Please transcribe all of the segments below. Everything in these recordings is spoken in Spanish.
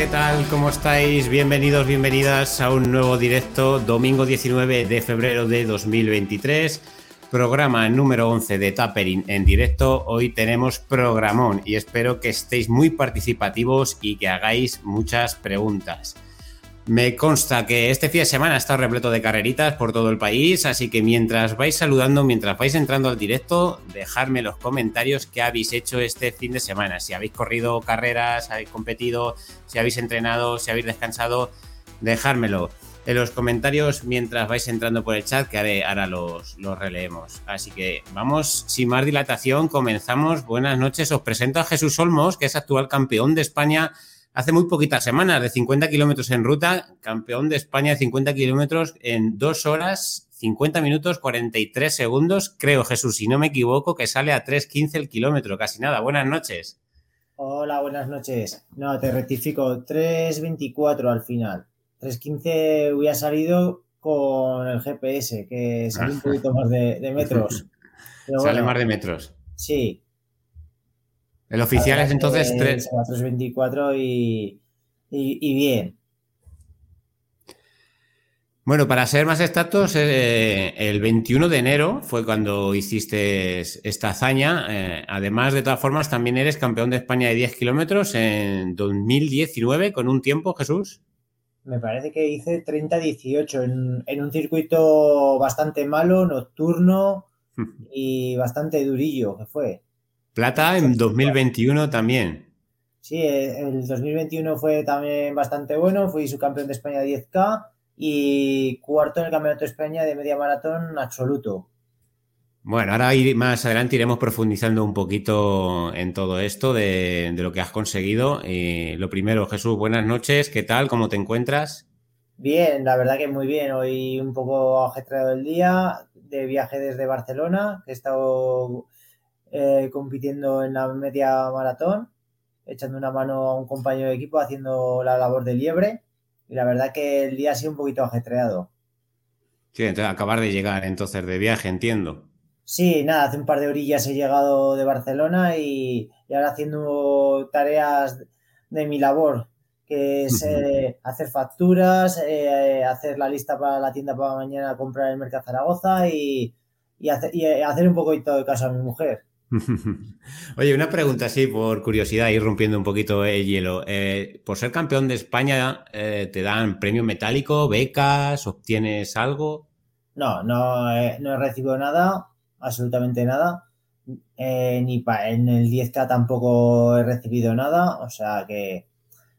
¿qué tal? ¿Cómo estáis? Bienvenidos, bienvenidas a un nuevo directo, domingo 19 de febrero de 2023, programa número 11 de Tapering en directo. Hoy tenemos programón y espero que estéis muy participativos y que hagáis muchas preguntas. Me consta que este fin de semana está repleto de carreritas por todo el país, así que mientras vais saludando, mientras vais entrando al directo, dejadme los comentarios qué habéis hecho este fin de semana. Si habéis corrido carreras, habéis competido, si habéis entrenado, si habéis descansado, dejármelo en los comentarios mientras vais entrando por el chat, que ahora los, los releemos. Así que vamos, sin más dilatación, comenzamos. Buenas noches, os presento a Jesús Olmos, que es actual campeón de España hace muy poquitas semanas, de 50 kilómetros en ruta, campeón de España de 50 kilómetros en 2 horas, 50 minutos, 43 segundos. Creo, Jesús, si no me equivoco, que sale a 3.15 el kilómetro, casi nada. Buenas noches. Hola, buenas noches. No, te rectifico, 3.24 al final. 3.15 hubiera salido con el GPS, que sale un poquito más de, metros. sale más de metros. Sí, el oficial es entonces 3.24 y, y, bien. Bueno, para ser más exactos, eh, el 21 de enero fue cuando hiciste esta hazaña. Eh, además, de todas formas, también eres campeón de España de 10 kilómetros en 2019 con un tiempo, Jesús. Me parece que hice 30-18 en, en un circuito bastante malo, nocturno y bastante durillo, que fue. Plata en 2021 también. Sí, el 2021 fue también bastante bueno, fui subcampeón de España 10K y cuarto en el Campeonato de España de media maratón absoluto. Bueno, ahora más adelante iremos profundizando un poquito en todo esto de, lo que has conseguido. Y lo primero, Jesús, buenas noches, ¿qué tal? ¿Cómo te encuentras? Bien, la verdad que muy bien. Hoy un poco ajetreado el día de viaje desde Barcelona, he estado eh, compitiendo en la media maratón, echando una mano a un compañero de equipo haciendo la labor de liebre. Y la verdad que el día ha sido un poquito ajetreado. Sí, entonces acabar de llegar entonces de viaje, entiendo. Sí, nada, hace un par de orillas he llegado de Barcelona y, ahora haciendo tareas de mi labor, que es eh, hacer facturas, eh, hacer la lista para la tienda para mañana comprar el Mercado Zaragoza y, hacer, y hacer un poquito de caso a mi mujer. Oye, una pregunta así por curiosidad, ir rompiendo un poquito el hielo. Eh, por ser campeón de España, eh, ¿te dan premio metálico, becas, obtienes algo? No, no, no he recibido nada, absolutamente nada. Eh, ni en el 10K tampoco he recibido nada. O sea que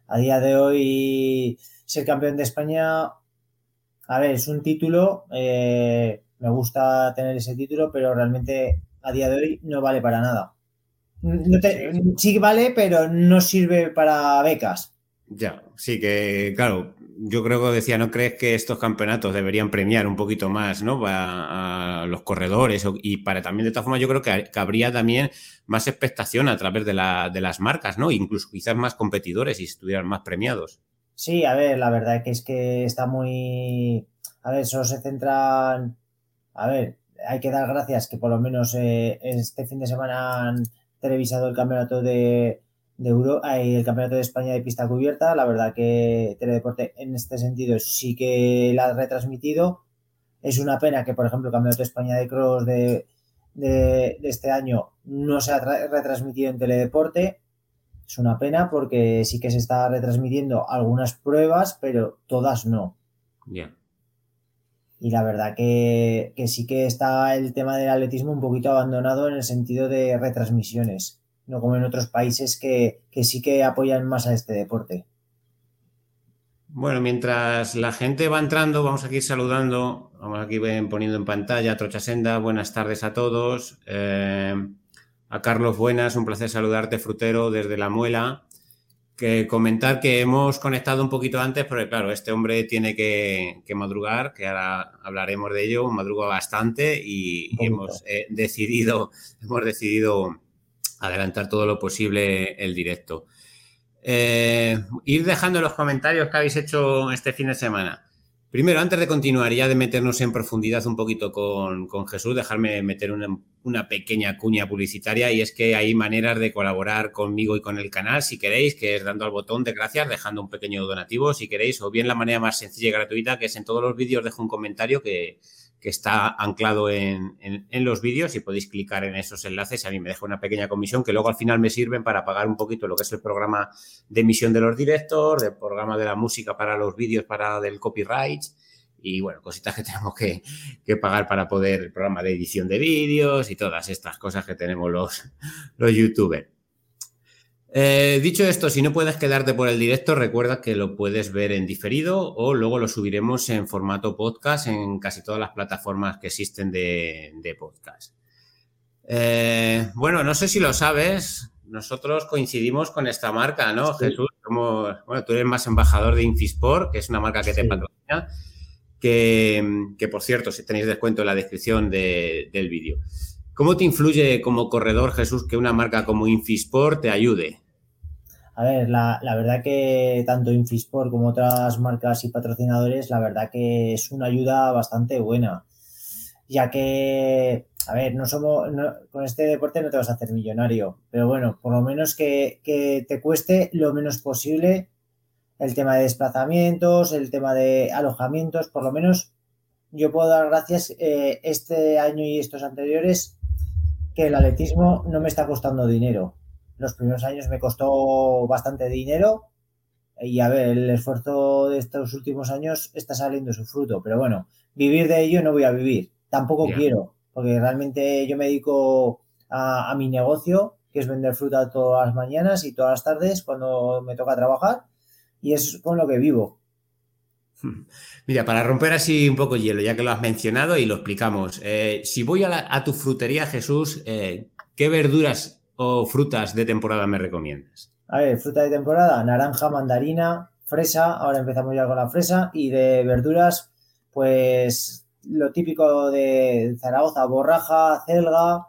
a día de hoy ser campeón de España, a ver, es un título. me gusta tener ese título, pero realmente a día de hoy no vale para nada. sí vale, pero no sirve para becas. Ya, sí que, claro, yo creo que decía, ¿no crees que estos campeonatos deberían premiar un poquito más, ¿no? A, los corredores y para también, de todas formas, yo creo que, habría también más expectación a través de, de las marcas, ¿no? Incluso quizás más competidores y estuvieran más premiados. Sí, a ver, la verdad que es que está muy... A ver, solo se centran... A ver, hay que dar gracias que por lo menos eh, este fin de semana han televisado el campeonato de, de Euro, el campeonato de España de pista cubierta. La verdad que Teledeporte en este sentido sí que la ha retransmitido. Es una pena que, por ejemplo, el campeonato de España de cross de, de, este año no se ha retransmitido en Teledeporte. Es una pena porque sí que se está retransmitiendo algunas pruebas, pero todas no. Bien. Y la verdad que, sí que está el tema del atletismo un poquito abandonado en el sentido de retransmisiones, no como en otros países que, sí que apoyan más a este deporte. Bueno, mientras la gente va entrando, vamos aquí saludando, vamos aquí poniendo en pantalla Trocha Senda, buenas tardes a todos. Eh, a Carlos Buenas, un placer saludarte, frutero, desde La Muela que comentar que hemos conectado un poquito antes, porque claro, este hombre tiene que, madrugar, que ahora hablaremos de ello, madruga bastante y, hemos eh, decidido, hemos decidido adelantar todo lo posible el directo. Eh, ir dejando los comentarios que habéis hecho este fin de semana. Primero, antes de continuar y ya de meternos en profundidad un poquito con, Jesús, dejarme meter un una pequeña cuña publicitaria y es que hay maneras de colaborar conmigo y con el canal si queréis, que es dando al botón de gracias, dejando un pequeño donativo si queréis, o bien la manera más sencilla y gratuita que es en todos los vídeos dejo un comentario que, que está anclado en, en, los vídeos y podéis clicar en esos enlaces. A mí me deja una pequeña comisión que luego al final me sirven para pagar un poquito lo que es el programa de emisión de los directos, el programa de la música para los vídeos, para del copyright y bueno, cositas que tenemos que, que, pagar para poder el programa de edición de vídeos y todas estas cosas que tenemos los, los youtubers. Eh, dicho esto, si no puedes quedarte por el directo, recuerda que lo puedes ver en diferido o luego lo subiremos en formato podcast en casi todas las plataformas que existen de, podcast. Eh, bueno, no sé si lo sabes, nosotros coincidimos con esta marca, ¿no, Jesús? Como, bueno, tú eres más embajador de Infisport, que es una marca que te patrocina, que, por cierto, si tenéis descuento en la descripción del vídeo. ¿Cómo te influye como corredor, Jesús, que una marca como Infisport te ayude? A ver, la, verdad que tanto Infisport como otras marcas y patrocinadores, la verdad que es una ayuda bastante buena, ya que, a ver, no somos, con este deporte no te vas a hacer millonario, pero bueno, por lo menos que, te cueste lo menos posible el tema de desplazamientos, el tema de alojamientos, por lo menos yo puedo dar gracias eh, este año y estos anteriores que el atletismo no me está costando dinero. Los primeros años me costó bastante dinero y a ver, el esfuerzo de estos últimos años está saliendo su fruto, pero bueno, vivir de ello no voy a vivir, tampoco quiero, porque realmente yo me dedico a, mi negocio, que es vender fruta todas las mañanas y todas las tardes cuando me toca trabajar, y es con lo que vivo. Mira, para romper así un poco el hielo, ya que lo has mencionado y lo explicamos, eh, si voy a, tu frutería, Jesús, eh, ¿qué verduras o frutas de temporada me recomiendas? A ver, fruta de temporada, naranja, mandarina, fresa, ahora empezamos ya con la fresa, y de verduras, pues lo típico de Zaragoza, borraja, celga,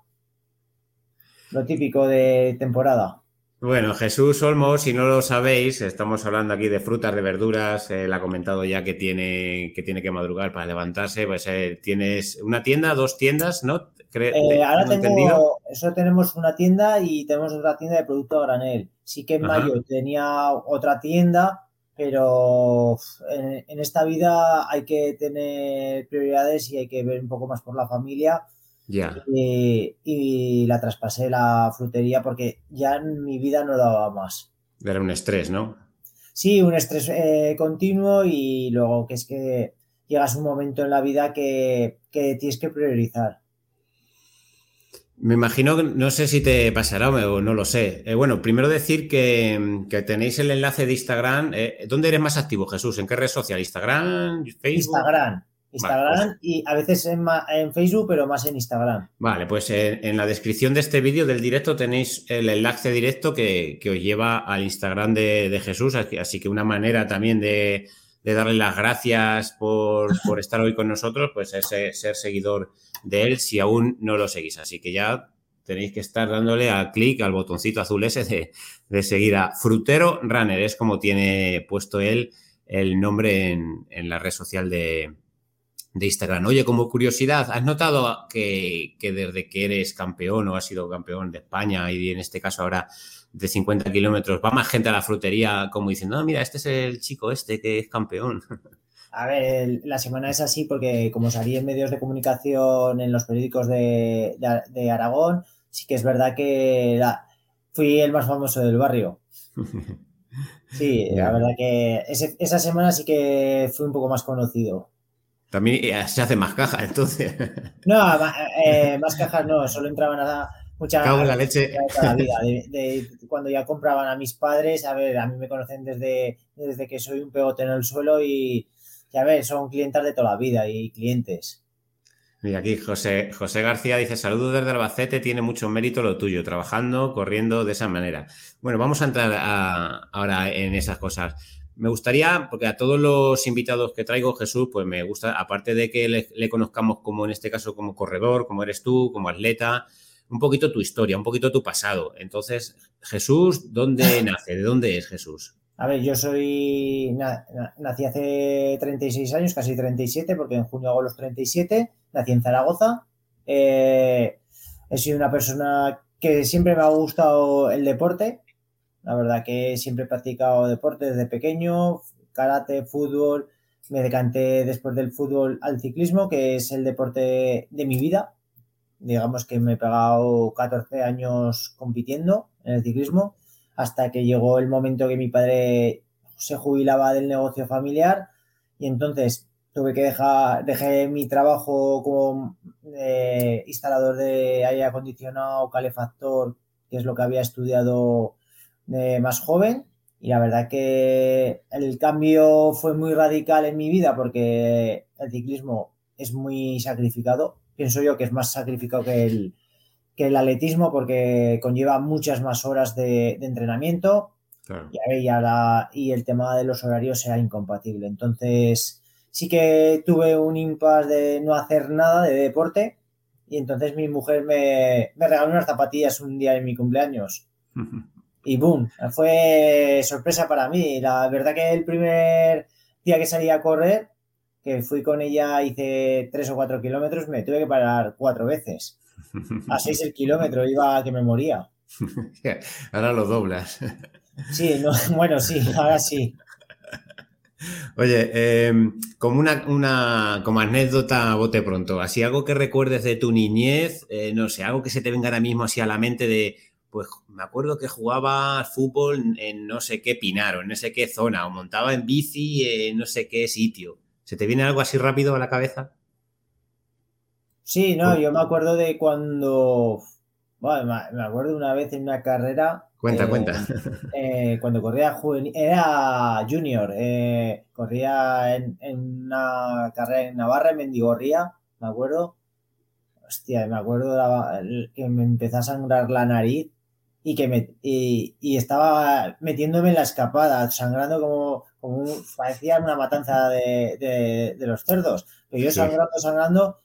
lo típico de temporada. Bueno, Jesús Olmos, si no lo sabéis, estamos hablando aquí de frutas, de verduras. Él ha comentado ya que tiene que, tiene que madrugar para levantarse. Pues eh, tienes una tienda, dos tiendas, ¿no? Eh, ahora tengo, eso tenemos una tienda y tenemos otra tienda de producto a granel. Sí que en mayo tenía otra tienda, pero en, esta vida hay que tener prioridades y hay que ver un poco más por la familia. Ya. Y, la traspasé la frutería porque ya en mi vida no daba más. Era un estrés, ¿no? Sí, un estrés eh, continuo y luego que es que llegas un momento en la vida que, que tienes que priorizar. Me imagino que no sé si te pasará o no lo sé. Eh, bueno, primero decir que, tenéis el enlace de Instagram. Eh, ¿Dónde eres más activo, Jesús? ¿En qué red social? ¿Instagram? ¿Facebook? Instagram. Instagram pues y a veces en, Facebook, pero más en Instagram. Vale, pues en, la descripción de este vídeo del directo tenéis el enlace directo que, os lleva al Instagram de, Jesús. Así que una manera también de, darle las gracias por, estar hoy con nosotros, pues es ser seguidor de él si aún no lo seguís. Así que ya tenéis que estar dándole a clic al botoncito azul ese de, seguir a Frutero Runner. Es como tiene puesto él el nombre en, la red social de, Instagram. Oye, como curiosidad, ¿has notado que, desde que eres campeón o has sido campeón de España y en este caso ahora de 50 kilómetros, va más gente a la frutería como diciendo, no, mira, este es el chico este que es campeón? A ver, la semana es así porque como salí en medios de comunicación en los periódicos de, Aragón, sí que es verdad que fui el más famoso del barrio. Sí, la verdad que esa semana sí que fui un poco más conocido. También eh, se hace más cajas, entonces. No, eh, más cajas no, solo entraban a mucha Cago en la leche. De, cuando ya compraban a mis padres, a ver, a mí me conocen desde, desde que soy un pegote en el suelo y, ya ves, son clientes de toda la vida y clientes. Mira, aquí José, José García dice, saludos desde Albacete, tiene mucho mérito lo tuyo, trabajando, corriendo de esa manera. Bueno, vamos a entrar ahora en esas cosas. Me gustaría, porque a todos los invitados que traigo, Jesús, pues me gusta, aparte de que le, conozcamos como en este caso como corredor, como eres tú, como atleta, un poquito tu historia, un poquito tu pasado. Entonces, Jesús, ¿dónde nace? ¿De dónde es Jesús? A ver, yo soy. nací hace 36 años, casi 37, porque en junio hago los 37. Nací en Zaragoza. Eh, he sido una persona que siempre me ha gustado el deporte. La verdad que siempre he practicado deporte desde pequeño, karate, fútbol. Me decanté después del fútbol al ciclismo, que es el deporte de mi vida. Digamos que me he pegado 14 años compitiendo en el ciclismo hasta que llegó el momento que mi padre se jubilaba del negocio familiar y entonces tuve que dejar, dejé mi trabajo como eh, instalador de aire acondicionado, calefactor, que es lo que había estudiado de más joven. Y la verdad que el cambio fue muy radical en mi vida porque el ciclismo es muy sacrificado. Pienso yo que es más sacrificado que el, que el atletismo porque conlleva muchas más horas de, entrenamiento y, y el tema de los horarios sea incompatible. Entonces, sí que tuve un impasse de no hacer nada de deporte y entonces mi mujer me, me regaló unas zapatillas un día en mi cumpleaños. Y boom, fue sorpresa para mí. La verdad que el primer día que salí a correr, que fui con ella, hice tres o cuatro kilómetros, me tuve que parar cuatro veces. A seis el kilómetro, iba que me moría. Ahora lo doblas. Sí, bueno, sí, ahora sí. Oye, em, como una, como anécdota bote pronto, así algo que recuerdes de tu niñez, eh, no sé, algo que se te venga ahora mismo así a la mente de, pues me acuerdo que jugaba fútbol en no sé qué pinar o en no sé qué zona, o montaba en bici en no sé qué sitio. ¿Se te viene algo así rápido a la cabeza? Sí, no, yo me acuerdo de cuando, bueno, me acuerdo una vez en una carrera Cuenta, cuenta. Eh, cuando corría juvenil, era junior, eh, corría en, una carrera en Navarra, en Mendigorría, me acuerdo. Hostia, me acuerdo que me empezó a sangrar la nariz y que me y, estaba metiéndome en la escapada, sangrando como, como parecía una matanza de, los cerdos. Pero yo sangrando, sangrando,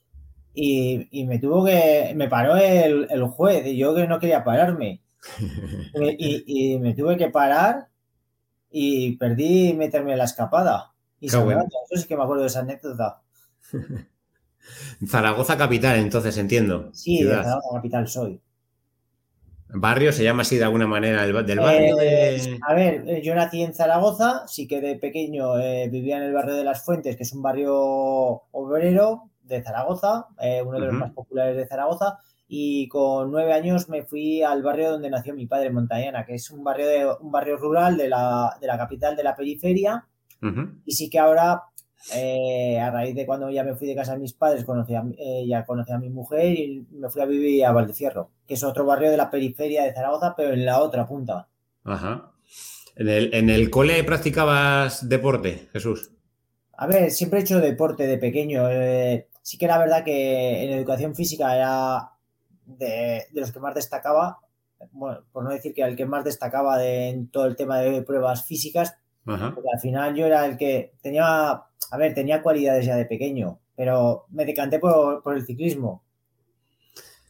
y, y, me tuvo que, me paró el, el juez, y yo que no quería pararme. y, me tuve que parar y perdí meterme en la escapada. Y eso sí que me acuerdo de esa anécdota. Zaragoza capital, entonces entiendo. Sí, de Zaragoza capital soy. ¿Barrio se llama así de alguna manera del barrio? Eh, a ver, eh, yo nací en Zaragoza, sí que de pequeño eh, vivía en el barrio de Las Fuentes, que es un barrio obrero de Zaragoza, uno de los más populares de Zaragoza, y con nueve años me fui al barrio donde nació mi padre, Montañana, que es un barrio, de, un barrio rural de la, de la capital de la periferia. Y sí que ahora, eh, a raíz de cuando ya me fui de casa de mis padres, conocí eh, ya conocí a mi mujer y me fui a vivir a Valdecierro, que es otro barrio de la periferia de Zaragoza, pero en la otra punta. Ajá. ¿En el, en el cole practicabas deporte, Jesús? A ver, siempre he hecho deporte de pequeño. Eh, sí que la verdad que en educación física era de, los que más destacaba, bueno, por no decir que era el que más destacaba de, en todo el tema de pruebas físicas, porque al final yo era el que tenía, a ver, tenía cualidades ya de pequeño, pero me decanté por, el ciclismo.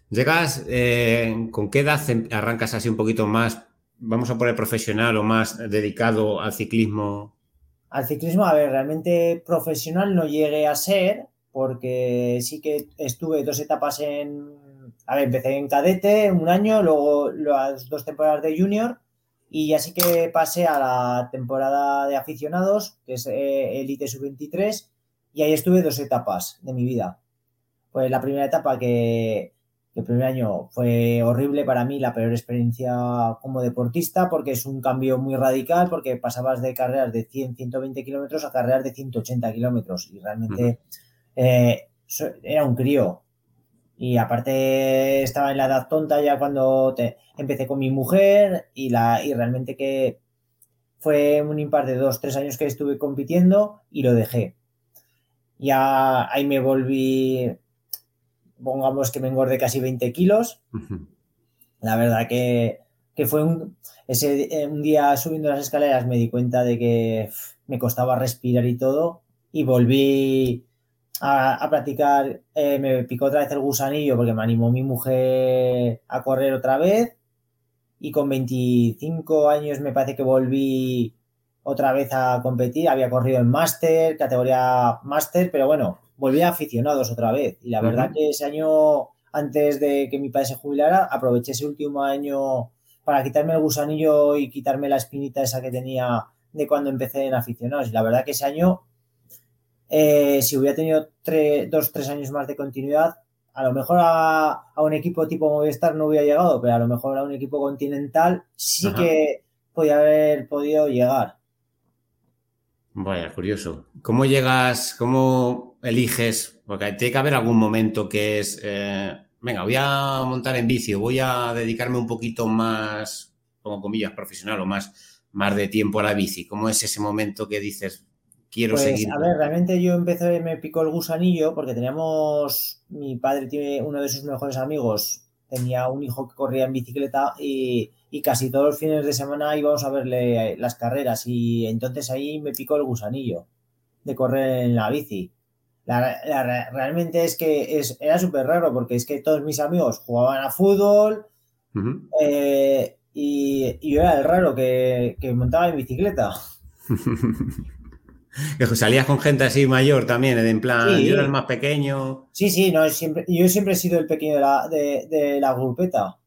Llegas, eh, ¿con qué edad em, arrancas así un poquito más, vamos a poner profesional o más dedicado al ciclismo? Al ciclismo, a ver, realmente profesional no llegué a ser, porque sí que estuve dos etapas en a ver, empecé en cadete un año, luego las dos temporadas de junior y así que pasé a la temporada de aficionados, que es eh, Elite Sub-23, y ahí estuve dos etapas de mi vida. Pues la primera etapa que, el primer año fue horrible para mí, la peor experiencia como deportista, porque es un cambio muy radical, porque pasabas de carreras de 100, 120 kilómetros a carreras de 180 kilómetros y realmente eh, era un crío. Y aparte estaba en la edad tonta ya cuando te, empecé con mi mujer y, la, y realmente que fue un impar de dos, tres años que estuve compitiendo y lo dejé. Ya ahí me volví, pongamos que me engordé casi 20 kilos. La verdad que, fue un, ese, eh, un día subiendo las escaleras me di cuenta de que me costaba respirar y todo y volví a, practicar, eh, me picó otra vez el gusanillo porque me animó mi mujer a correr otra vez y con 25 años me parece que volví otra vez a competir, había corrido en máster, categoría máster, pero bueno, volví a aficionados otra vez y la verdad que ese año antes de que mi padre se jubilara, aproveché ese último año para quitarme el gusanillo y quitarme la espinita esa que tenía de cuando empecé en aficionados. Y la verdad que ese año, eh, si hubiera tenido dos, tres años más de continuidad, a lo mejor a, un equipo tipo Movistar no hubiera llegado, pero a lo mejor a un equipo continental sí que podía haber podido llegar. Vaya, curioso. ¿Cómo llegas, cómo eliges? Porque tiene que haber algún momento que es, eh, venga, voy a montar en bici, voy a dedicarme un poquito más, como comillas, profesional o más, más de tiempo a la bici. ¿Cómo es ese momento que dices, quiero pues, seguir? A ver, realmente yo empecé, me picó el gusanillo porque teníamos, mi padre tiene uno de sus mejores amigos, tenía un hijo que corría en bicicleta y y casi todos los fines de semana íbamos a verle las carreras y entonces ahí me picó el gusanillo de correr en la bici. Realmente es que es, era súper raro porque es que todos mis amigos jugaban a fútbol eh, y, yo era el raro que, montaba en bicicleta. salías con gente así mayor también, en plan, yo era el más pequeño. Sí, sí, no, siempre, yo siempre he sido el pequeño de la, de la grupeta.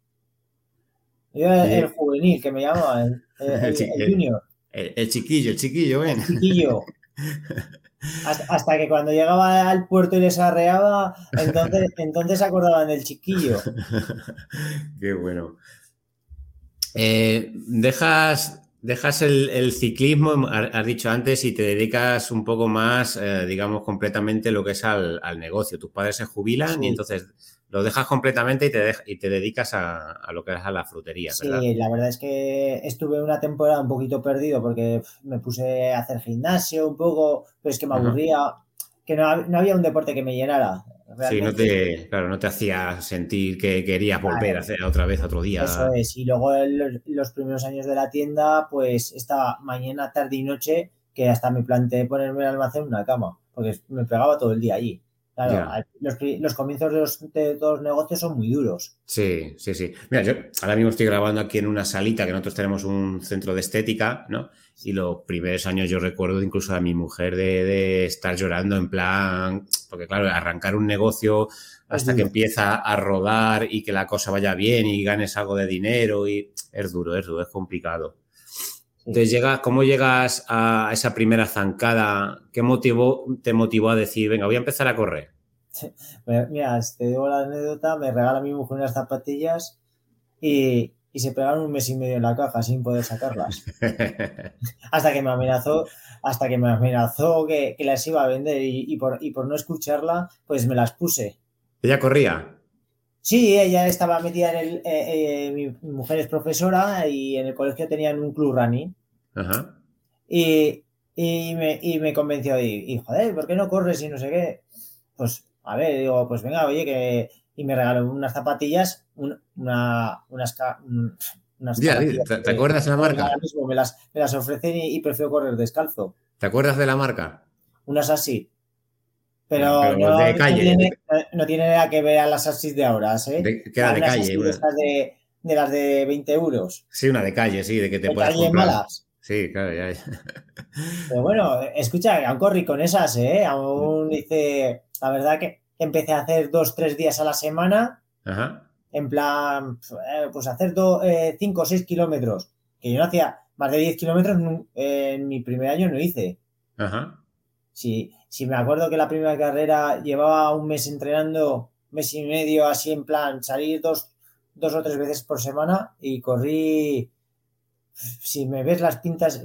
Yo el, juvenil, que me llama, el, junior. El, chiquillo, el chiquillo, ven. El chiquillo. Hasta, que cuando llegaba al puerto y les arreaba, entonces, entonces se acordaban del chiquillo. Qué bueno. Eh, dejas, dejas el, ciclismo, has dicho antes, y te dedicas un poco más, eh, digamos, completamente lo que es al, negocio. Tus padres se jubilan y entonces lo dejas completamente y te, y te dedicas a, lo que es a la frutería. ¿verdad? Sí, la verdad es que estuve una temporada un poquito perdido porque me puse a hacer gimnasio un poco, pero es que me aburría, que no, había un deporte que me llenara. Sí, no te, claro, no te hacía sentir que querías volver a hacer otra vez otro día. Eso es, y luego los, los primeros años de la tienda, pues estaba mañana, tarde y noche que hasta me planteé ponerme en el almacén una cama, porque me pegaba todo el día allí. Claro, los, comienzos de, los, de todos los negocios son muy duros. Sí, sí, sí. Mira, yo ahora mismo estoy grabando aquí en una salita que nosotros tenemos un centro de estética, ¿no? Y los primeros años yo recuerdo incluso a mi mujer de, estar llorando en plan, porque claro, arrancar un negocio hasta que empieza a rodar y que la cosa vaya bien y ganes algo de dinero y es duro, es duro, es complicado. Entonces, llega, ¿cómo llegas a esa primera zancada? ¿Qué motivó, te motivó a decir, venga, voy a empezar a correr? Mira, te digo la anécdota, me regala mi mujer unas zapatillas y, se pegaron un mes y medio en la caja sin poder sacarlas. hasta que me amenazó, hasta que me amenazó que, las iba a vender y, por, por no escucharla, pues me las puse. ¿Ella corría? Sí, ella estaba metida en el. Eh, eh, mi mujer es profesora y en el colegio tenían un club running. Ajá. Y, me, y me convenció, y, joder, ¿por qué no corres y no sé qué? Pues, a ver, digo, pues venga, oye, que. Y me regaló unas zapatillas, una, unas. unas ¿te, acuerdas de la marca? Ahora mismo me las, me las ofrecen y, y prefiero correr descalzo. ¿Te acuerdas de la marca? Unas así. Pero, no, de calle. Tiene, no, tiene, nada que ver a las Asis de ahora, ¿eh? De, que era de calle. De, de, las de 20 euros. Sí, una de calle, sí, de que te de puedas calle malas. Sí, claro, ya, Pero bueno, escucha, aún corrí con esas, ¿eh? Aún dice, la verdad que empecé a hacer dos, tres días a la semana. Ajá. En plan, pues hacer 5 eh, o 6 kilómetros. Que yo no hacía más de 10 kilómetros en mi primer año, no hice. Ajá. Sí, si me acuerdo que la primera carrera llevaba un mes entrenando, mes y medio así en plan, salir dos, dos o tres veces por semana y corrí, si me ves las pintas,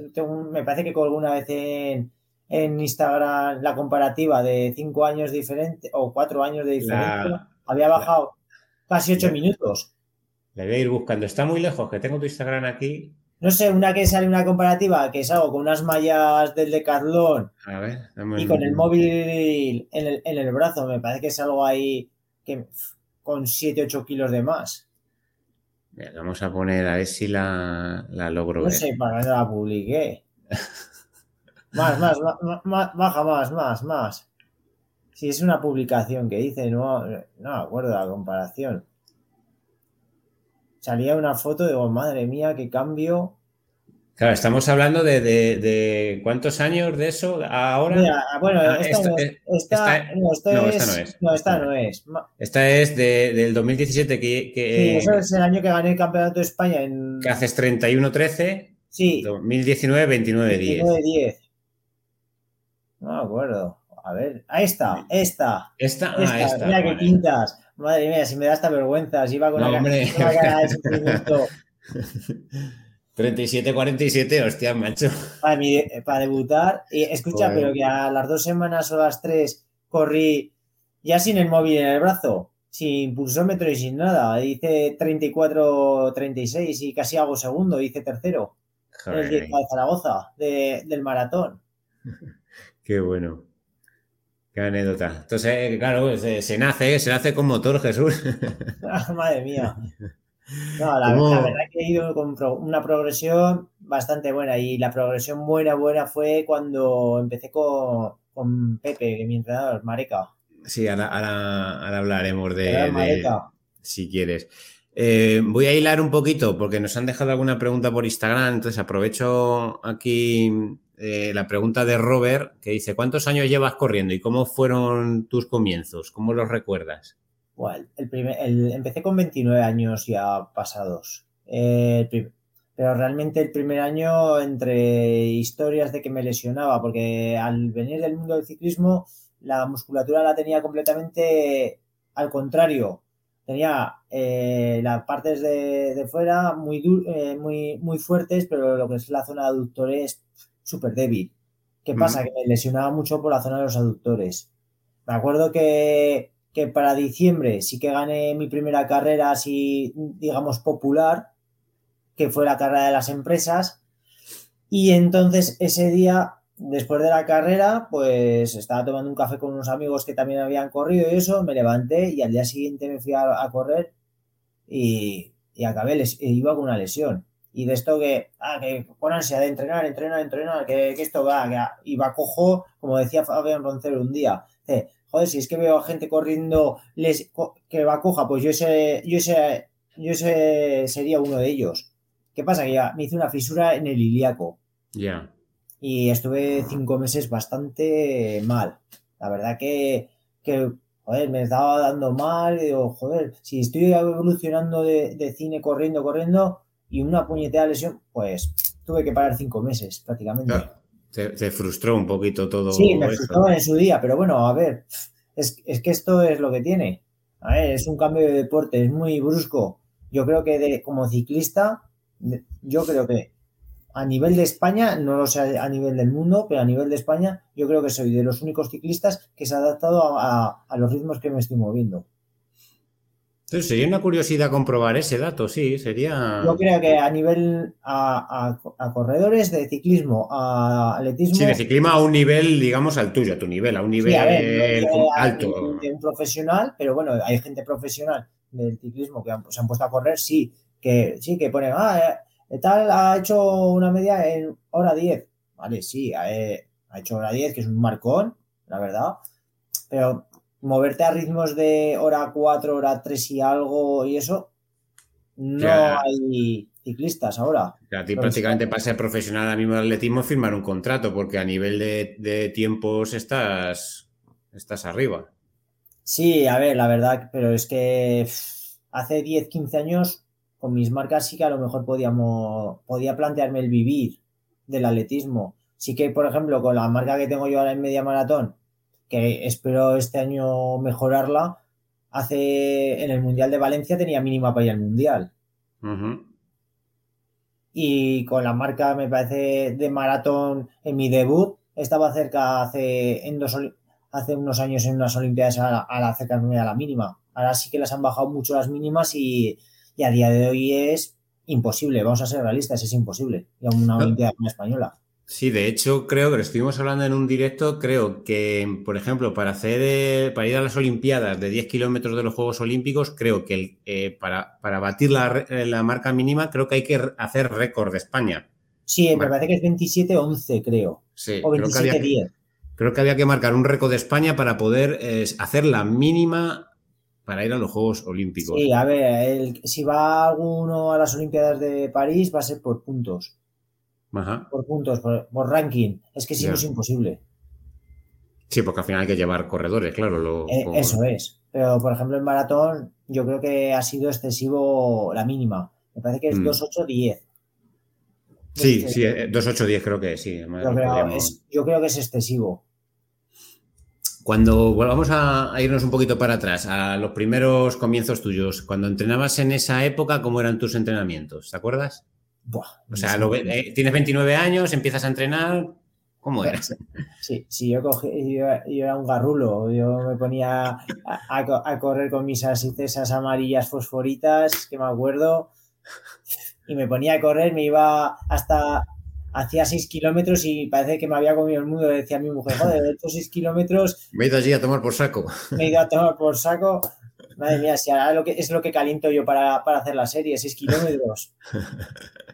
me parece que con alguna vez en, en Instagram la comparativa de cinco años diferente o cuatro años de diferencia, había bajado casi ocho minutos. Le voy a ir buscando. Está muy lejos, que tengo tu Instagram aquí no sé, una que sale una comparativa que es algo con unas mallas del Decathlon a ver, y con el móvil en el, en el, brazo, me parece que es algo ahí que con 7-8 kilos de más. Vamos a poner a ver si la, la logro no sé, para que no la publiqué. más, más, más, baja más, más, más. Si es una publicación que dice, no, no me acuerdo la comparación salía una foto, digo, madre mía, qué cambio. Claro, estamos hablando de, de, cuántos años de eso ahora. bueno, esta, no, esta, no, es, no, esta no es. Esta es de, del 2017 que, que, Sí, eso es el año que gané el Campeonato de España en... Que haces 31-13. Sí. 2019, 29-10. 29-10. No me acuerdo. A ver, ahí está, esta. Esta, ah, esta, esta mira qué pintas. Madre mía, si me da esta vergüenza, si iba con no, la, hombre. cara de sufrimiento. 37-47, hostia, macho. Para, mi, para debutar, y escucha, pero que a las dos semanas o las tres corrí ya sin el móvil en el brazo, sin pulsómetro y sin nada. Hice 34-36 y casi hago segundo, hice tercero. El de Zaragoza, de, del maratón. Qué bueno. Qué anécdota. Entonces, claro, se, se nace, se nace con motor, Jesús. Madre mía. No, la, verdad que he ido con una progresión bastante buena y la progresión buena, buena fue cuando empecé con, con Pepe, mi entrenador, Mareca. Sí, ahora, ahora, hablaremos de, si quieres. Eh, voy a hilar un poquito porque nos han dejado alguna pregunta por Instagram, entonces aprovecho aquí eh, la pregunta de Robert que dice, ¿cuántos años llevas corriendo y cómo fueron tus comienzos? ¿Cómo los recuerdas? Bueno, el primer, el, empecé con 29 años ya pasados. Eh, pero realmente el primer año entre historias de que me lesionaba, porque al venir del mundo del ciclismo, la musculatura la tenía completamente al contrario. Tenía eh, las partes de, fuera muy, eh, muy, muy fuertes, pero lo que es la zona de aductores súper débil. ¿Qué pasa? Que me lesionaba mucho por la zona de los aductores. Me acuerdo que que para diciembre sí que gané mi primera carrera así, digamos, popular, que fue la carrera de las empresas. Y entonces ese día, después de la carrera, pues estaba tomando un café con unos amigos que también habían corrido y eso, me levanté y al día siguiente me fui a, correr y, y acabé, les, iba con una lesión. Y de esto que, ah, que con ansia de entrenar, entrenar, entrenar, que, esto va, que iba cojo, como decía Fabián Roncero un día, joder, si es que veo a gente corriendo les, que va coja, pues yo ese, yo ese, yo ese sería uno de ellos. ¿Qué pasa? Que ya me hice una fisura en el ilíaco. Ya. Y estuve cinco meses bastante mal. La verdad que, que joder, me estaba dando mal. Y digo, joder, si estoy evolucionando de, cine corriendo, corriendo y una puñetera lesión, pues tuve que parar cinco meses prácticamente. Te, frustró un poquito todo. Sí, me frustró en su día, pero bueno, a ver, es, que esto es lo que tiene. A ver, es un cambio de deporte, es muy brusco. Yo creo que de, como ciclista, yo creo que a nivel de España, no lo sé a nivel del mundo, pero a nivel de España, yo creo que soy de los únicos ciclistas que se ha adaptado a los ritmos que me estoy moviendo. Entonces sería una curiosidad comprobar ese dato, sí, sería. Yo creo que a nivel a, corredores de ciclismo, a atletismo. Sí, de ciclismo a un nivel, digamos, al tuyo, a tu nivel, a un nivel alto. De, un profesional, pero bueno, hay gente profesional del ciclismo que se han puesto a correr, sí, que sí, que ponen, ah, eh, tal ha hecho una media en hora 10. Vale, sí, ha, eh, ha hecho hora 10, que es un marcón, la verdad. Pero moverte a ritmos de hora 4, hora 3 y algo y eso, no hay ciclistas ahora. a ti prácticamente para ser profesional a mismo de atletismo firmar un contrato, porque a nivel de, tiempos estás, estás arriba. Sí, a ver, la verdad, pero es que hace 10, 15 años con mis marcas sí que a lo mejor podíamos, podía plantearme el vivir del atletismo. Sí que, por ejemplo, con la marca que tengo yo ahora en media maratón, que espero este año mejorarla, hace en el Mundial de Valencia tenía mínima para ir al Mundial. Y con la marca, me parece, de maratón en mi debut, estaba cerca hace, en dos, hace unos años en unas Olimpiadas a, a la cercanía a la mínima. Ahora sí que las han bajado mucho las mínimas y, a día de hoy es imposible. Vamos a ser realistas, es imposible. Y a una Olimpiada española. Sí, de hecho, creo que lo estuvimos hablando en un directo. Creo que, por ejemplo, para hacer eh, para ir a las Olimpiadas de 10 kilómetros de los Juegos Olímpicos, creo que eh, para, para, batir eh, la, marca mínima, creo que hay que hacer récord de España. Sí, me parece que es 27-11, creo. Sí, o 27-10. Creo, que había que marcar un récord de España para poder hacer la mínima para ir a los Juegos Olímpicos. Sí, a ver, si va alguno a las Olimpiadas de París va a ser por puntos. Por puntos, por, ranking. Es que si no es imposible. Sí, porque al final hay que llevar corredores, claro. Eh, eso es. Pero, por ejemplo, en maratón, yo creo que ha sido excesivo la mínima. Me parece que es 2.8.10. Mm. Sí, sí, 2.8.10 eh, creo que sí. Yo creo, que es excesivo. Cuando volvamos a, irnos un poquito para atrás, a los primeros comienzos tuyos, cuando entrenabas en esa época, ¿cómo eran tus entrenamientos? ¿Te acuerdas? O sea, eh, tienes 29 años, empiezas a entrenar, ¿Cómo eras? Sí, sí yo, cogí, yo, era un garrulo. Yo me ponía a, correr con mis asistesas amarillas fosforitas, que me acuerdo, y me ponía a correr, me iba hasta hacía 6 kilómetros y parece que me había comido el mundo. Decía mi mujer, joder, de estos 6 kilómetros. Me he ido allí a tomar por saco. Me he ido a tomar por saco. Madre mía, si ahora lo que, es lo que caliento yo para, hacer la serie, 6 kilómetros.